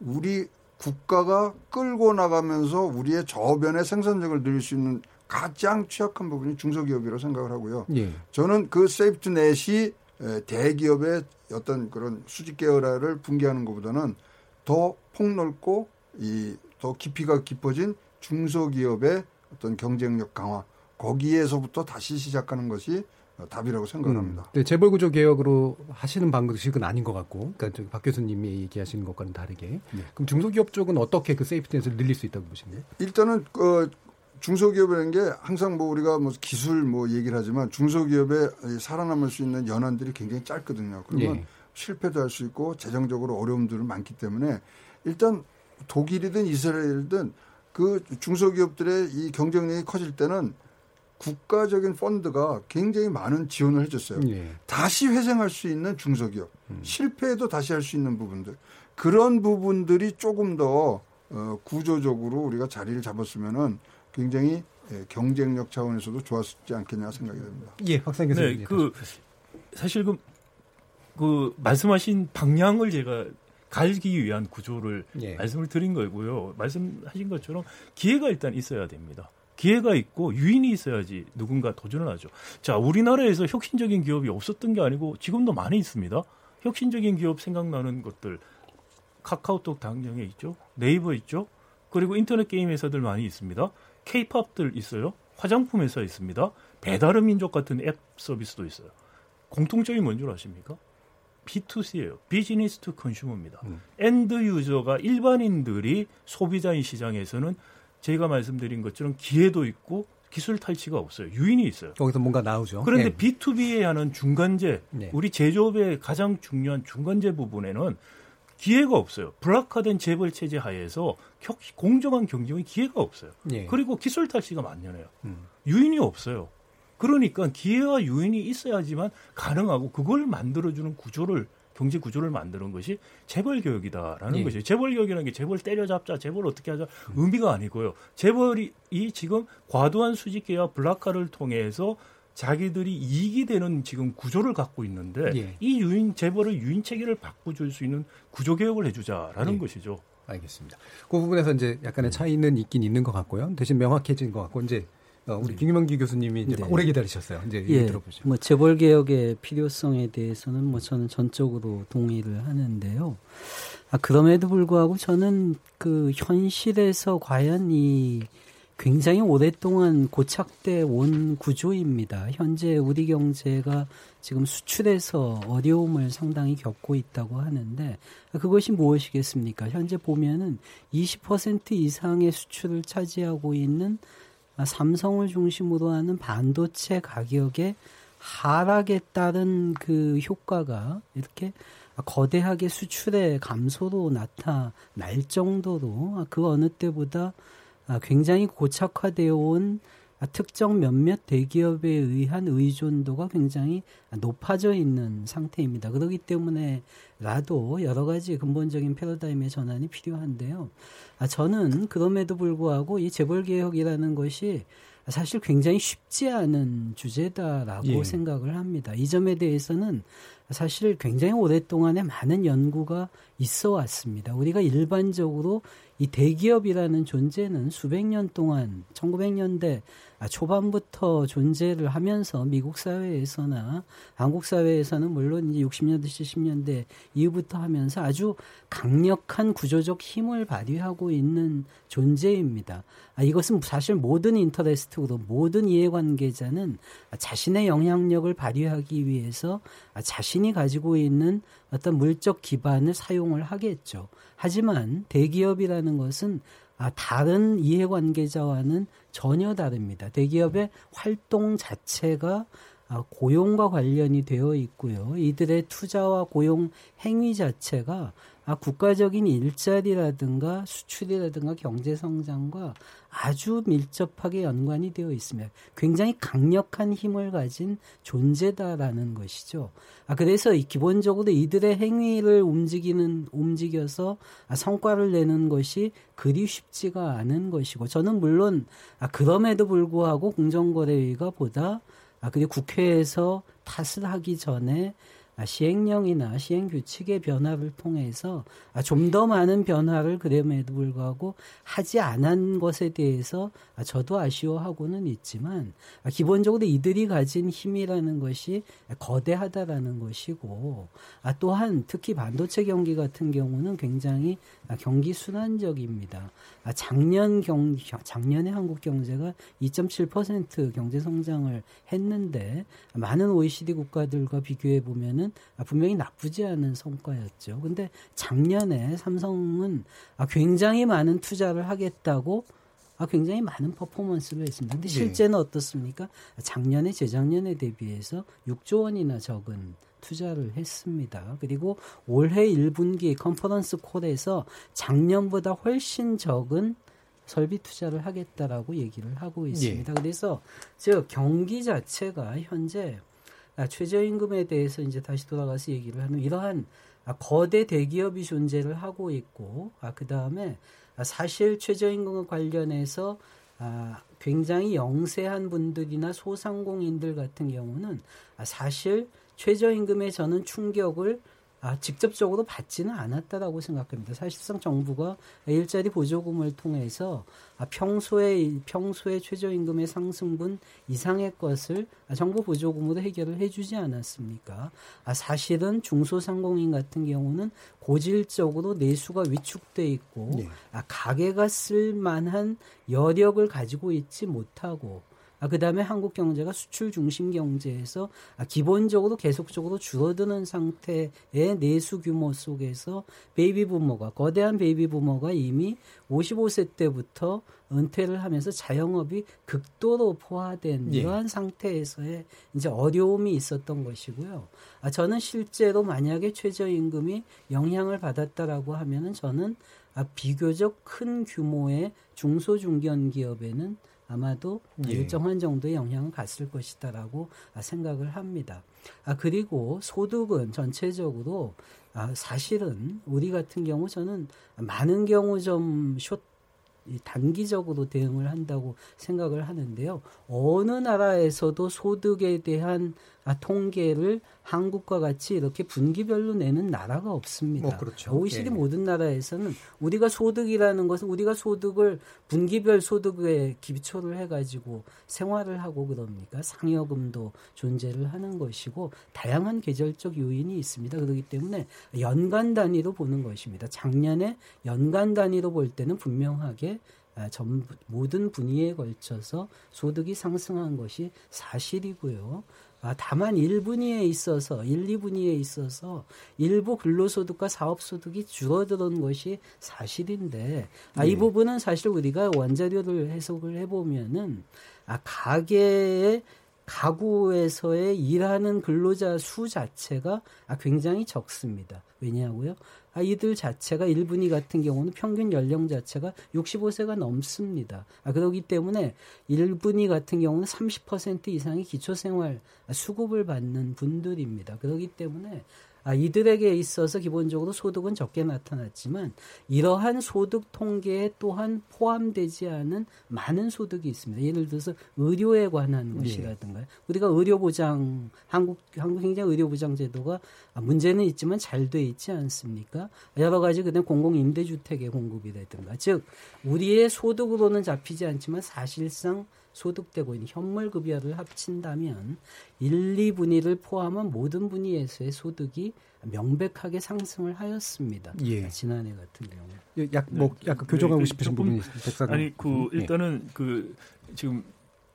[SPEAKER 10] 우리 국가가 끌고 나가면서 우리의 저변의 생산력을 늘릴 수 있는 가장 취약한 부분이 중소기업이라고 생각을 하고요.
[SPEAKER 6] 예.
[SPEAKER 10] 저는 그 세이프트넷이 에, 대기업의 어떤 그런 수직 계열화를 붕괴하는 것보다는 더 폭넓고 이 더 깊이가 깊어진 중소기업의 어떤 경쟁력 강화 거기에서부터 다시 시작하는 것이 어, 답이라고 생각을 합니다.
[SPEAKER 6] 네, 재벌 구조 개혁으로 하시는 방식은 아닌 것 같고, 그러니까 박 교수님이 얘기하시는 것과는 다르게. 그럼 중소기업 쪽은 어떻게 그 세이프티넷을 늘릴 수 있다고 보시나요?
[SPEAKER 10] 일단은 어, 중소기업이라는 게 항상 뭐 우리가 뭐 기술 뭐 얘기를 하지만 중소기업에 이 살아남을 수 있는 연한들이 굉장히 짧거든요. 그러면
[SPEAKER 6] 예.
[SPEAKER 10] 실패도 할 수 있고 재정적으로 어려움들은 많기 때문에 일단 독일이든 이스라엘이든 그 중소기업들의 이 경쟁력이 커질 때는 국가적인 펀드가 굉장히 많은 지원을 해줬어요. 예. 다시 회생할 수 있는 중소기업, 음. 실패해도 다시 할 수 있는 부분들 그런 부분들이 조금 더 어, 구조적으로 우리가 자리를 잡았으면은 굉장히 예, 경쟁력 차원에서도 좋았지 않겠냐 생각이 됩니다.
[SPEAKER 6] 예, 박상 교수님.
[SPEAKER 9] 네, 그 사실 그, 그 말씀하신 방향을 제가 갈기 위한 구조를 예. 말씀을 드린 거고요. 말씀하신 것처럼 기회가 일단 있어야 됩니다. 기회가 있고 유인이 있어야지 누군가 도전을 하죠. 자, 우리나라에서 혁신적인 기업이 없었던 게 아니고 지금도 많이 있습니다. 혁신적인 기업 생각나는 것들 카카오톡 당장에 있죠. 네이버 있죠. 그리고 인터넷 게임 회사들 많이 있습니다. 케이팝들 있어요. 화장품 회사 있습니다. 배달의 민족 같은 앱 서비스도 있어요. 공통점이 뭔 줄 아십니까? B2C예요. business to consumer입니다. 음. end user가 일반인들이 소비자인 시장에서는 제가 말씀드린 것처럼 기회도 있고 기술 탈취가 없어요. 유인이 있어요.
[SPEAKER 6] 거기서 뭔가 나오죠.
[SPEAKER 9] 그런데 네. B2B에 하는 중간재, 네. 우리 제조업의 가장 중요한 중간재 부분에는 기회가 없어요. 블록화된 재벌 체제 하에서 공정한 경쟁의 기회가 없어요. 네. 그리고 기술 탈취가 만연해요. 음. 유인이 없어요. 그러니까 기회와 유인이 있어야지만 가능하고 그걸 만들어주는 구조를 경제 구조를 만드는 것이 재벌 교육이다라는 예. 것이에요. 재벌 교육이라는 게 재벌 때려잡자, 재벌 어떻게 하자 의미가 아니고요. 재벌이 이 지금 과도한 수직계와 블락화를 통해서 자기들이 이익이 되는 지금 구조를 갖고 있는데 예. 이 유인 재벌의 유인 체계를 바꿔줄 수 있는 구조 개혁을 해주자라는 예. 것이죠.
[SPEAKER 6] 알겠습니다. 그 부분에서 이제 약간의 차이는 있긴 있는 것 같고요. 대신 명확해진 것 같고 이제 어, 우리 네. 김규명기 교수님이 이제 네. 오래 기다리셨어요. 이제 예, 들어보죠.
[SPEAKER 8] 뭐 재벌 개혁의 필요성에 대해서는 뭐 저는 전적으로 동의를 하는데요. 아, 그럼에도 불구하고 저는 그 현실에서 과연 이 굉장히 오랫동안 고착돼 온 구조입니다. 현재 우리 경제가 지금 수출에서 어려움을 상당히 겪고 있다고 하는데 그것이 무엇이겠습니까? 현재 보면은 20% 이상의 수출을 차지하고 있는 삼성을 중심으로 하는 반도체 가격의 하락에 따른 그 효과가 이렇게 거대하게 수출의 감소로 나타날 정도로 그 어느 때보다 굉장히 고착화되어 온 특정 몇몇 대기업에 의한 의존도가 굉장히 높아져 있는 상태입니다. 그렇기 때문에라도 여러 가지 근본적인 패러다임의 전환이 필요한데요. 아, 저는 그럼에도 불구하고 이 재벌 개혁이라는 것이 사실 굉장히 쉽지 않은 주제다라고 예. 생각을 합니다. 이 점에 대해서는 사실 굉장히 오랫동안에 많은 연구가 있어 왔습니다. 우리가 일반적으로 이 대기업이라는 존재는 수백 년 동안 1900년대 초반부터 존재를 하면서 미국 사회에서나 한국 사회에서는 물론 이제 60년대 70년대 이후부터 하면서 아주 강력한 구조적 힘을 발휘하고 있는 존재입니다. 아, 이것은 사실 모든 인터레스트로 모든 이해관계자는 자신의 영향력을 발휘하기 위해서 자신이 가지고 있는 어떤 물적 기반을 사용을 하겠죠. 하지만 대기업이라는 것은 아, 다른 이해관계자와는 전혀 다릅니다. 대기업의 활동 자체가 아, 고용과 관련이 되어 있고요. 이들의 투자와 고용 행위 자체가 아, 국가적인 일자리라든가 수출이라든가 경제 성장과 아주 밀접하게 연관이 되어 있으며 굉장히 강력한 힘을 가진 존재다라는 것이죠. 아, 그래서 기본적으로 이들의 행위를 움직이는, 움직여서 아, 성과를 내는 것이 그리 쉽지가 않은 것이고, 저는 물론, 아, 그럼에도 불구하고 공정거래위가 보다, 아, 그리고 국회에서 탓을 하기 전에 아, 시행령이나 시행 규칙의 변화를 통해서 아, 좀더 많은 변화를 그럼에도 불구하고 하지 않은 것에 대해서 아, 저도 아쉬워하고는 있지만 기본적으로 이들이 가진 힘이라는 것이 거대하다라는 것이고 또한 특히 반도체 경기 같은 경우는 굉장히 경기 순환적입니다. 작년 경 작년에 한국 경제가 2.7% 경제 성장을 했는데 많은 OECD 국가들과 비교해 보면은 보면은 아, 분명히 나쁘지 않은 성과였죠. 근데 작년에 삼성은 아, 굉장히 많은 투자를 하겠다고 아, 굉장히 많은 퍼포먼스를 했습니다. 근데 네. 실제는 네. 어떻습니까? 작년에 재작년에 대비해서 6조 원이나 적은 투자를 했습니다. 그리고 올해 1분기 컨퍼런스 콜에서 작년보다 훨씬 적은 설비 투자를 하겠다라고 얘기를 하고 있습니다. 예. 그래서 즉 경기 자체가 현재 아, 최저임금에 대해서 이제 다시 돌아가서 얘기를 하는 이러한 아, 거대 대기업이 존재를 하고 있고 아, 그 다음에 사실 최저임금 관련해서 아, 굉장히 영세한 분들이나 소상공인들 같은 경우는 아, 사실 최저임금에 저는 충격을 아, 직접적으로 받지는 않았다라고 생각합니다. 사실상 정부가 일자리 보조금을 통해서 아, 평소에 평소에 최저임금의 상승분 이상의 것을 아, 정부 보조금으로 해결을 해주지 않았습니까? 아, 사실은 중소상공인 같은 경우는 고질적으로 내수가 위축돼 있고 네. 아, 가게가 쓸 만한 여력을 가지고 있지 못하고 아, 그 다음에 한국 경제가 수출 중심 경제에서 아, 기본적으로 계속적으로 줄어드는 상태의 내수 규모 속에서 베이비 부머가 거대한 베이비 부머가 이미 55세 때부터 은퇴를 하면서 자영업이 극도로 포화된 예. 이러한 상태에서의 이제 어려움이 있었던 것이고요. 아, 저는 실제로 만약에 최저임금이 영향을 받았다라고 하면은 저는 아, 비교적 큰 규모의 중소중견 기업에는 아마도 예. 일정한 정도의 영향을 갔을 것이다라고 생각을 합니다. 아 그리고 소득은 전체적으로 아 사실은 우리 같은 경우 저는 많은 경우 좀숏 단기적으로 대응을 한다고 생각을 하는데요. 어느 나라에서도 소득에 대한 아, 통계를 한국과 같이 이렇게 분기별로 내는 나라가 없습니다. 뭐 그렇죠. OECD 예. 모든 나라에서는 우리가 소득이라는 것은 우리가 소득을 분기별 소득에 기초를 해가지고 생활을 하고 그럽니까? 상여금도 존재를 하는 것이고 다양한 계절적 요인이 있습니다. 그렇기 때문에 연간 단위로 보는 것입니다. 작년에 연간 단위로 볼 때는 분명하게 아, 전 모든 분야에 걸쳐서 소득이 상승한 것이 사실이고요. 아, 다만 1분위에 있어서 1, 2분위에 있어서 일부 근로소득과 사업소득이 줄어드는 것이 사실인데 아, 이 네. 부분은 사실 우리가 원자료를 해석을 해보면은 아, 가계의 가구에서의 일하는 근로자 수 자체가 아, 굉장히 적습니다. 왜냐하고요. 아, 이들 자체가 일분위 같은 경우는 평균 연령 자체가 65세가 넘습니다. 아, 그렇기 때문에 일분위 같은 경우는 30% 이상의 기초생활 수급을 받는 분들입니다. 그렇기 때문에 아, 이들에게 있어서 기본적으로 소득은 적게 나타났지만 이러한 소득 통계에 또한 포함되지 않은 많은 소득이 있습니다. 예를 들어서 의료에 관한 네. 것이라든가 우리가 의료 보장 한국 한국 행정 의료 보장 제도가 문제는 있지만 잘 돼 있지 않습니까? 여러 가지 그냥 공공 임대 주택의 공급이라든가 즉 우리의 소득으로는 잡히지 않지만 사실상 소득되고 있는 현물 급여를 합친다면 1, 2분위를 포함한 모든 분위에서의 소득이 명백하게 상승을 하였습니다. 예. 지난해 같은 경우.
[SPEAKER 6] 예, 약, 뭐, 네. 약간 교정하고 네, 싶으신 부분이 있습니다.
[SPEAKER 9] 아니, 그, 네. 일단은 네. 그, 지금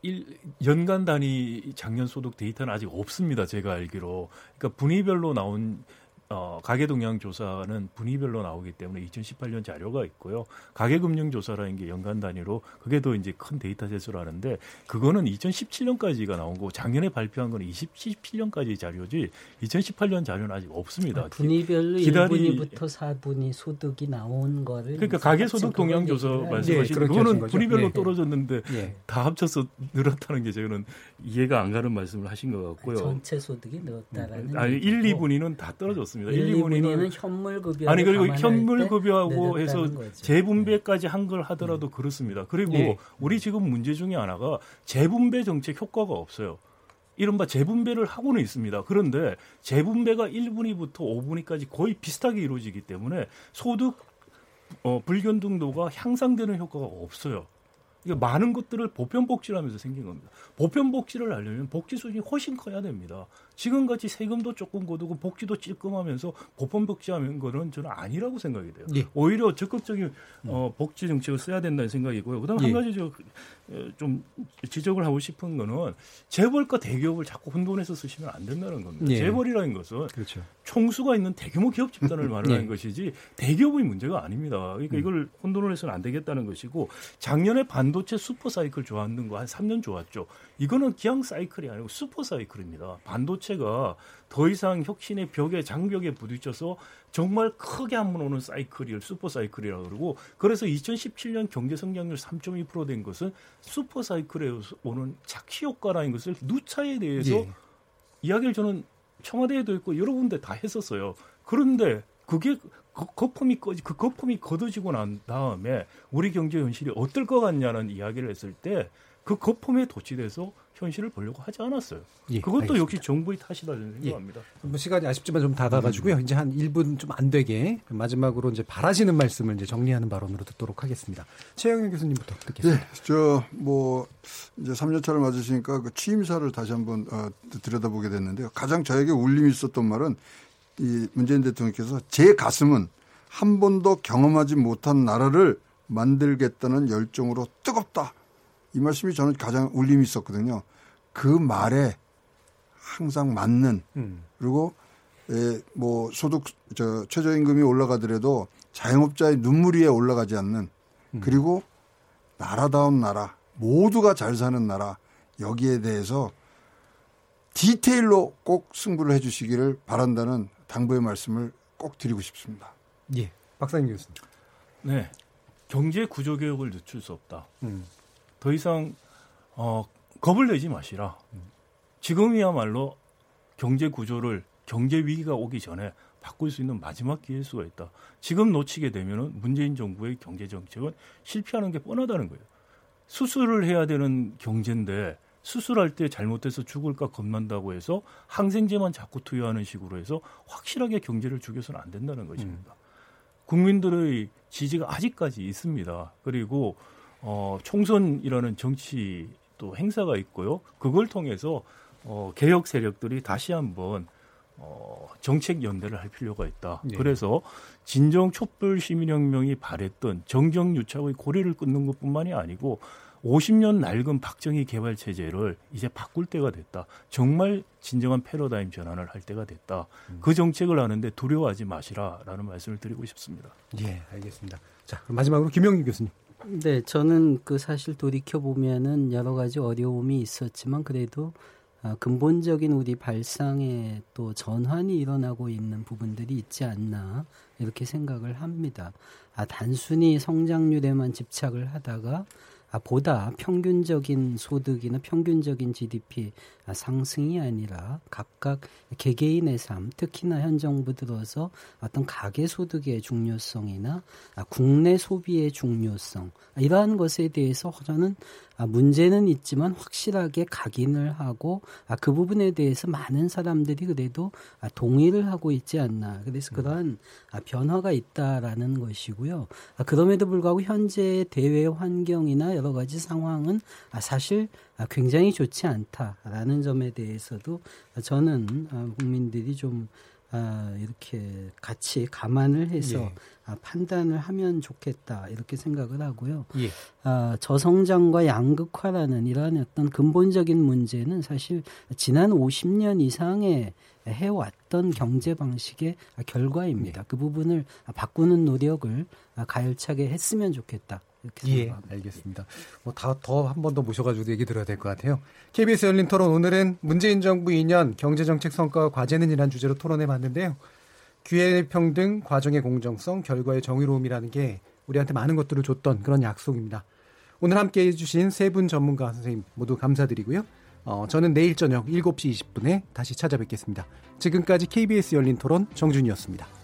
[SPEAKER 9] 일, 연간 단위 작년 소득 데이터는 아직 없습니다. 제가 알기로. 그러니까 분위별로 나온 어, 가계동향 조사는 분위별로 나오기 때문에 2018년 자료가 있고요. 가계금융 조사라는 게 연간 단위로 그게 더 이제 큰 데이터 세수라는데 그거는 2017년까지가 나온 거고 작년에 발표한 거는 2017년까지 자료지 2018년 자료는 아직 없습니다. 아,
[SPEAKER 8] 분위별로 기다리... 1분위부터 4분위 소득이 나온 거를
[SPEAKER 9] 그러니까 가계소득 동향 조사 말씀하신 네, 그거는 분위별로 네. 떨어졌는데 네. 다 합쳐서 늘었다는 게 저는 이해가 안 가는 말씀을 하신 것 같고요.
[SPEAKER 8] 전체 소득이 늘었다라는
[SPEAKER 9] 아니 1, 2분위는 다 떨어졌습니다. 있습니다.
[SPEAKER 8] 1, 2, 분위는 현물급여
[SPEAKER 9] 아니 그리고 현물급여하고 해서 재분배까지 한 걸 하더라도 네. 그렇습니다. 그리고 네. 우리 지금 문제 중에 하나가 재분배 정책 효과가 없어요. 이른바 재분배를 하고는 있습니다. 그런데 재분배가 1분위부터 5분위까지 거의 비슷하게 이루어지기 때문에 소득 어, 불균등도가 향상되는 효과가 없어요. 이게 많은 것들을 보편 복지를 하면서 생긴 겁니다. 보편 복지를 하려면 복지 수준이 훨씬 커야 됩니다. 지금같이 세금도 조금 거두고 복지도 찔끔하면서 보편 복지하는 거는 저는 아니라고 생각이 돼요. 예. 오히려 적극적인 어, 복지 정책을 써야 된다는 생각이고요. 그다음 예. 한 가지 저, 좀 지적을 하고 싶은 거는 재벌과 대기업을 자꾸 혼돈해서 쓰시면 안 된다는 겁니다. 예. 재벌이라는 것은 그렇죠. 총수가 있는 대규모 기업 집단을 말하는 예. 것이지 대기업의 문제가 아닙니다. 그러니까 음. 이걸 혼돈을 해서는 안 되겠다는 것이고 작년에 반도체 슈퍼 사이클 좋았는 거 한 3년 좋았죠. 이거는 기왕 사이클이 아니고 슈퍼 사이클입니다. 반도체 자체가 더 이상 혁신의 벽에 장벽에 부딪혀서 정말 크게 한 번 오는 사이클을 슈퍼 사이클이라고 그러고 그래서 2017년 경제 성장률 3.2%된 것은 슈퍼 사이클에 오는 자키 효과라는 것을 누차에 대해서 예. 이야기를 저는 청와대에도 있고 여러 군데 다 했었어요. 그런데 그게 거, 거품이 꺼지 그 거품이 걷어지고 난 다음에 우리 경제 현실이 어떨 것 같냐는 이야기를 했을 때 그 거품에 도취돼서 현실을 보려고 하지 않았어요. 예, 그것도 알겠습니다. 역시 정부의 탓이다 저는 예. 생각합니다.
[SPEAKER 6] 예. 뭐 시간이 아쉽지만 좀 닫아가지고요. 음. 이제 한 1분 좀 안 되게 마지막으로 이제 바라시는 말씀을 이제 정리하는 발언으로 듣도록 하겠습니다. 최영현 교수님부터 듣겠습니다. 네,
[SPEAKER 10] 저뭐 이제 3년차를 맞으시니까 그 취임사를 다시 한번 어, 들여다보게 됐는데요. 가장 저에게 울림이 있었던 말은 이 문재인 대통령께서 제 가슴은 한 번도 경험하지 못한 나라를 만들겠다는 열정으로 뜨겁다. 이 말씀이 저는 가장 울림이 있었거든요. 그 말에 항상 맞는 음. 그리고 에, 뭐 소득 저 최저임금이 올라가더라도 자영업자의 눈물 위에 올라가지 않는 음. 그리고 나라다운 나라 모두가 잘 사는 나라 여기에 대해서 디테일로 꼭 승부를 해주시기를 바란다는 당부의 말씀을 꼭 드리고 싶습니다.
[SPEAKER 6] 예, 박사님 교수님.
[SPEAKER 9] 네, 경제 구조 개혁을 늦출 수 없다. 음. 더 이상 어, 겁을 내지 마시라. 지금이야말로 경제 구조를 경제 위기가 오기 전에 바꿀 수 있는 마지막 기회 수가 있다. 지금 놓치게 되면은 문재인 정부의 경제 정책은 실패하는 게 뻔하다는 거예요. 수술을 해야 되는 경제인데 수술할 때 잘못해서 죽을까 겁난다고 해서 항생제만 자꾸 투여하는 식으로 해서 확실하게 경제를 죽여서는 안 된다는 것입니다. 음. 국민들의 지지가 아직까지 있습니다. 그리고 어, 총선이라는 정치 또 행사가 있고요. 그걸 통해서 어, 개혁 세력들이 다시 한번 어, 정책 연대를 할 필요가 있다. 네. 그래서 진정 촛불 시민혁명이 발했던 정경유착의 고리를 끊는 것뿐만이 아니고 50년 낡은 박정희 개발 체제를 이제 바꿀 때가 됐다. 정말 진정한 패러다임 전환을 할 때가 됐다. 음. 그 정책을 하는데 두려워하지 마시라라는 말씀을 드리고 싶습니다.
[SPEAKER 6] 예, 알겠습니다. 자, 그럼 마지막으로 김영기 교수님.
[SPEAKER 8] 네, 저는 그 사실 돌이켜 보면은 여러 가지 어려움이 있었지만 그래도 아, 근본적인 우리 발상에 또 전환이 일어나고 있는 부분들이 있지 않나 이렇게 생각을 합니다. 아, 단순히 성장률에만 집착을 하다가 아, 보다 평균적인 소득이나 평균적인 GDP 상승이 아니라 각각 개개인의 삶, 특히나 현 정부 들어서 어떤 가계 소득의 중요성이나 국내 소비의 중요성 이러한 것에 대해서 저는 문제는 있지만 확실하게 각인을 하고 그 부분에 대해서 많은 사람들이 그래도 동의를 하고 있지 않나 그래서 그러한 변화가 있다라는 것이고요. 그럼에도 불구하고 현재 대외 환경이나 여러 가지 상황은 사실 굉장히 좋지 않다라는 점에 대해서도 저는 국민들이 좀 이렇게 같이 감안을 해서 예. 판단을 하면 좋겠다 이렇게 생각을 하고요. 예. 저성장과 양극화라는 이러한 어떤 근본적인 문제는 사실 지난 50년 이상의 해왔던 경제 방식의 결과입니다. 네. 그 부분을 바꾸는 노력을 가열차게 했으면 좋겠다. 이렇게
[SPEAKER 6] 예, 알겠습니다. 뭐 다 더 한 번 더 모셔가지고 얘기 들어야 될 것 같아요. KBS 열린 토론 오늘은 문재인 정부 2년 경제정책 성과와 과제는 이란 주제로 토론해 봤는데요. 기회 평등, 과정의 공정성, 결과의 정의로움이라는 게 우리한테 많은 것들을 줬던 그런 약속입니다. 오늘 함께 해주신 세 분 전문가 선생님 모두 감사드리고요. 어, 저는 내일 저녁 7시 20분에 다시 찾아뵙겠습니다. 지금까지 KBS 열린 토론 정준이었습니다.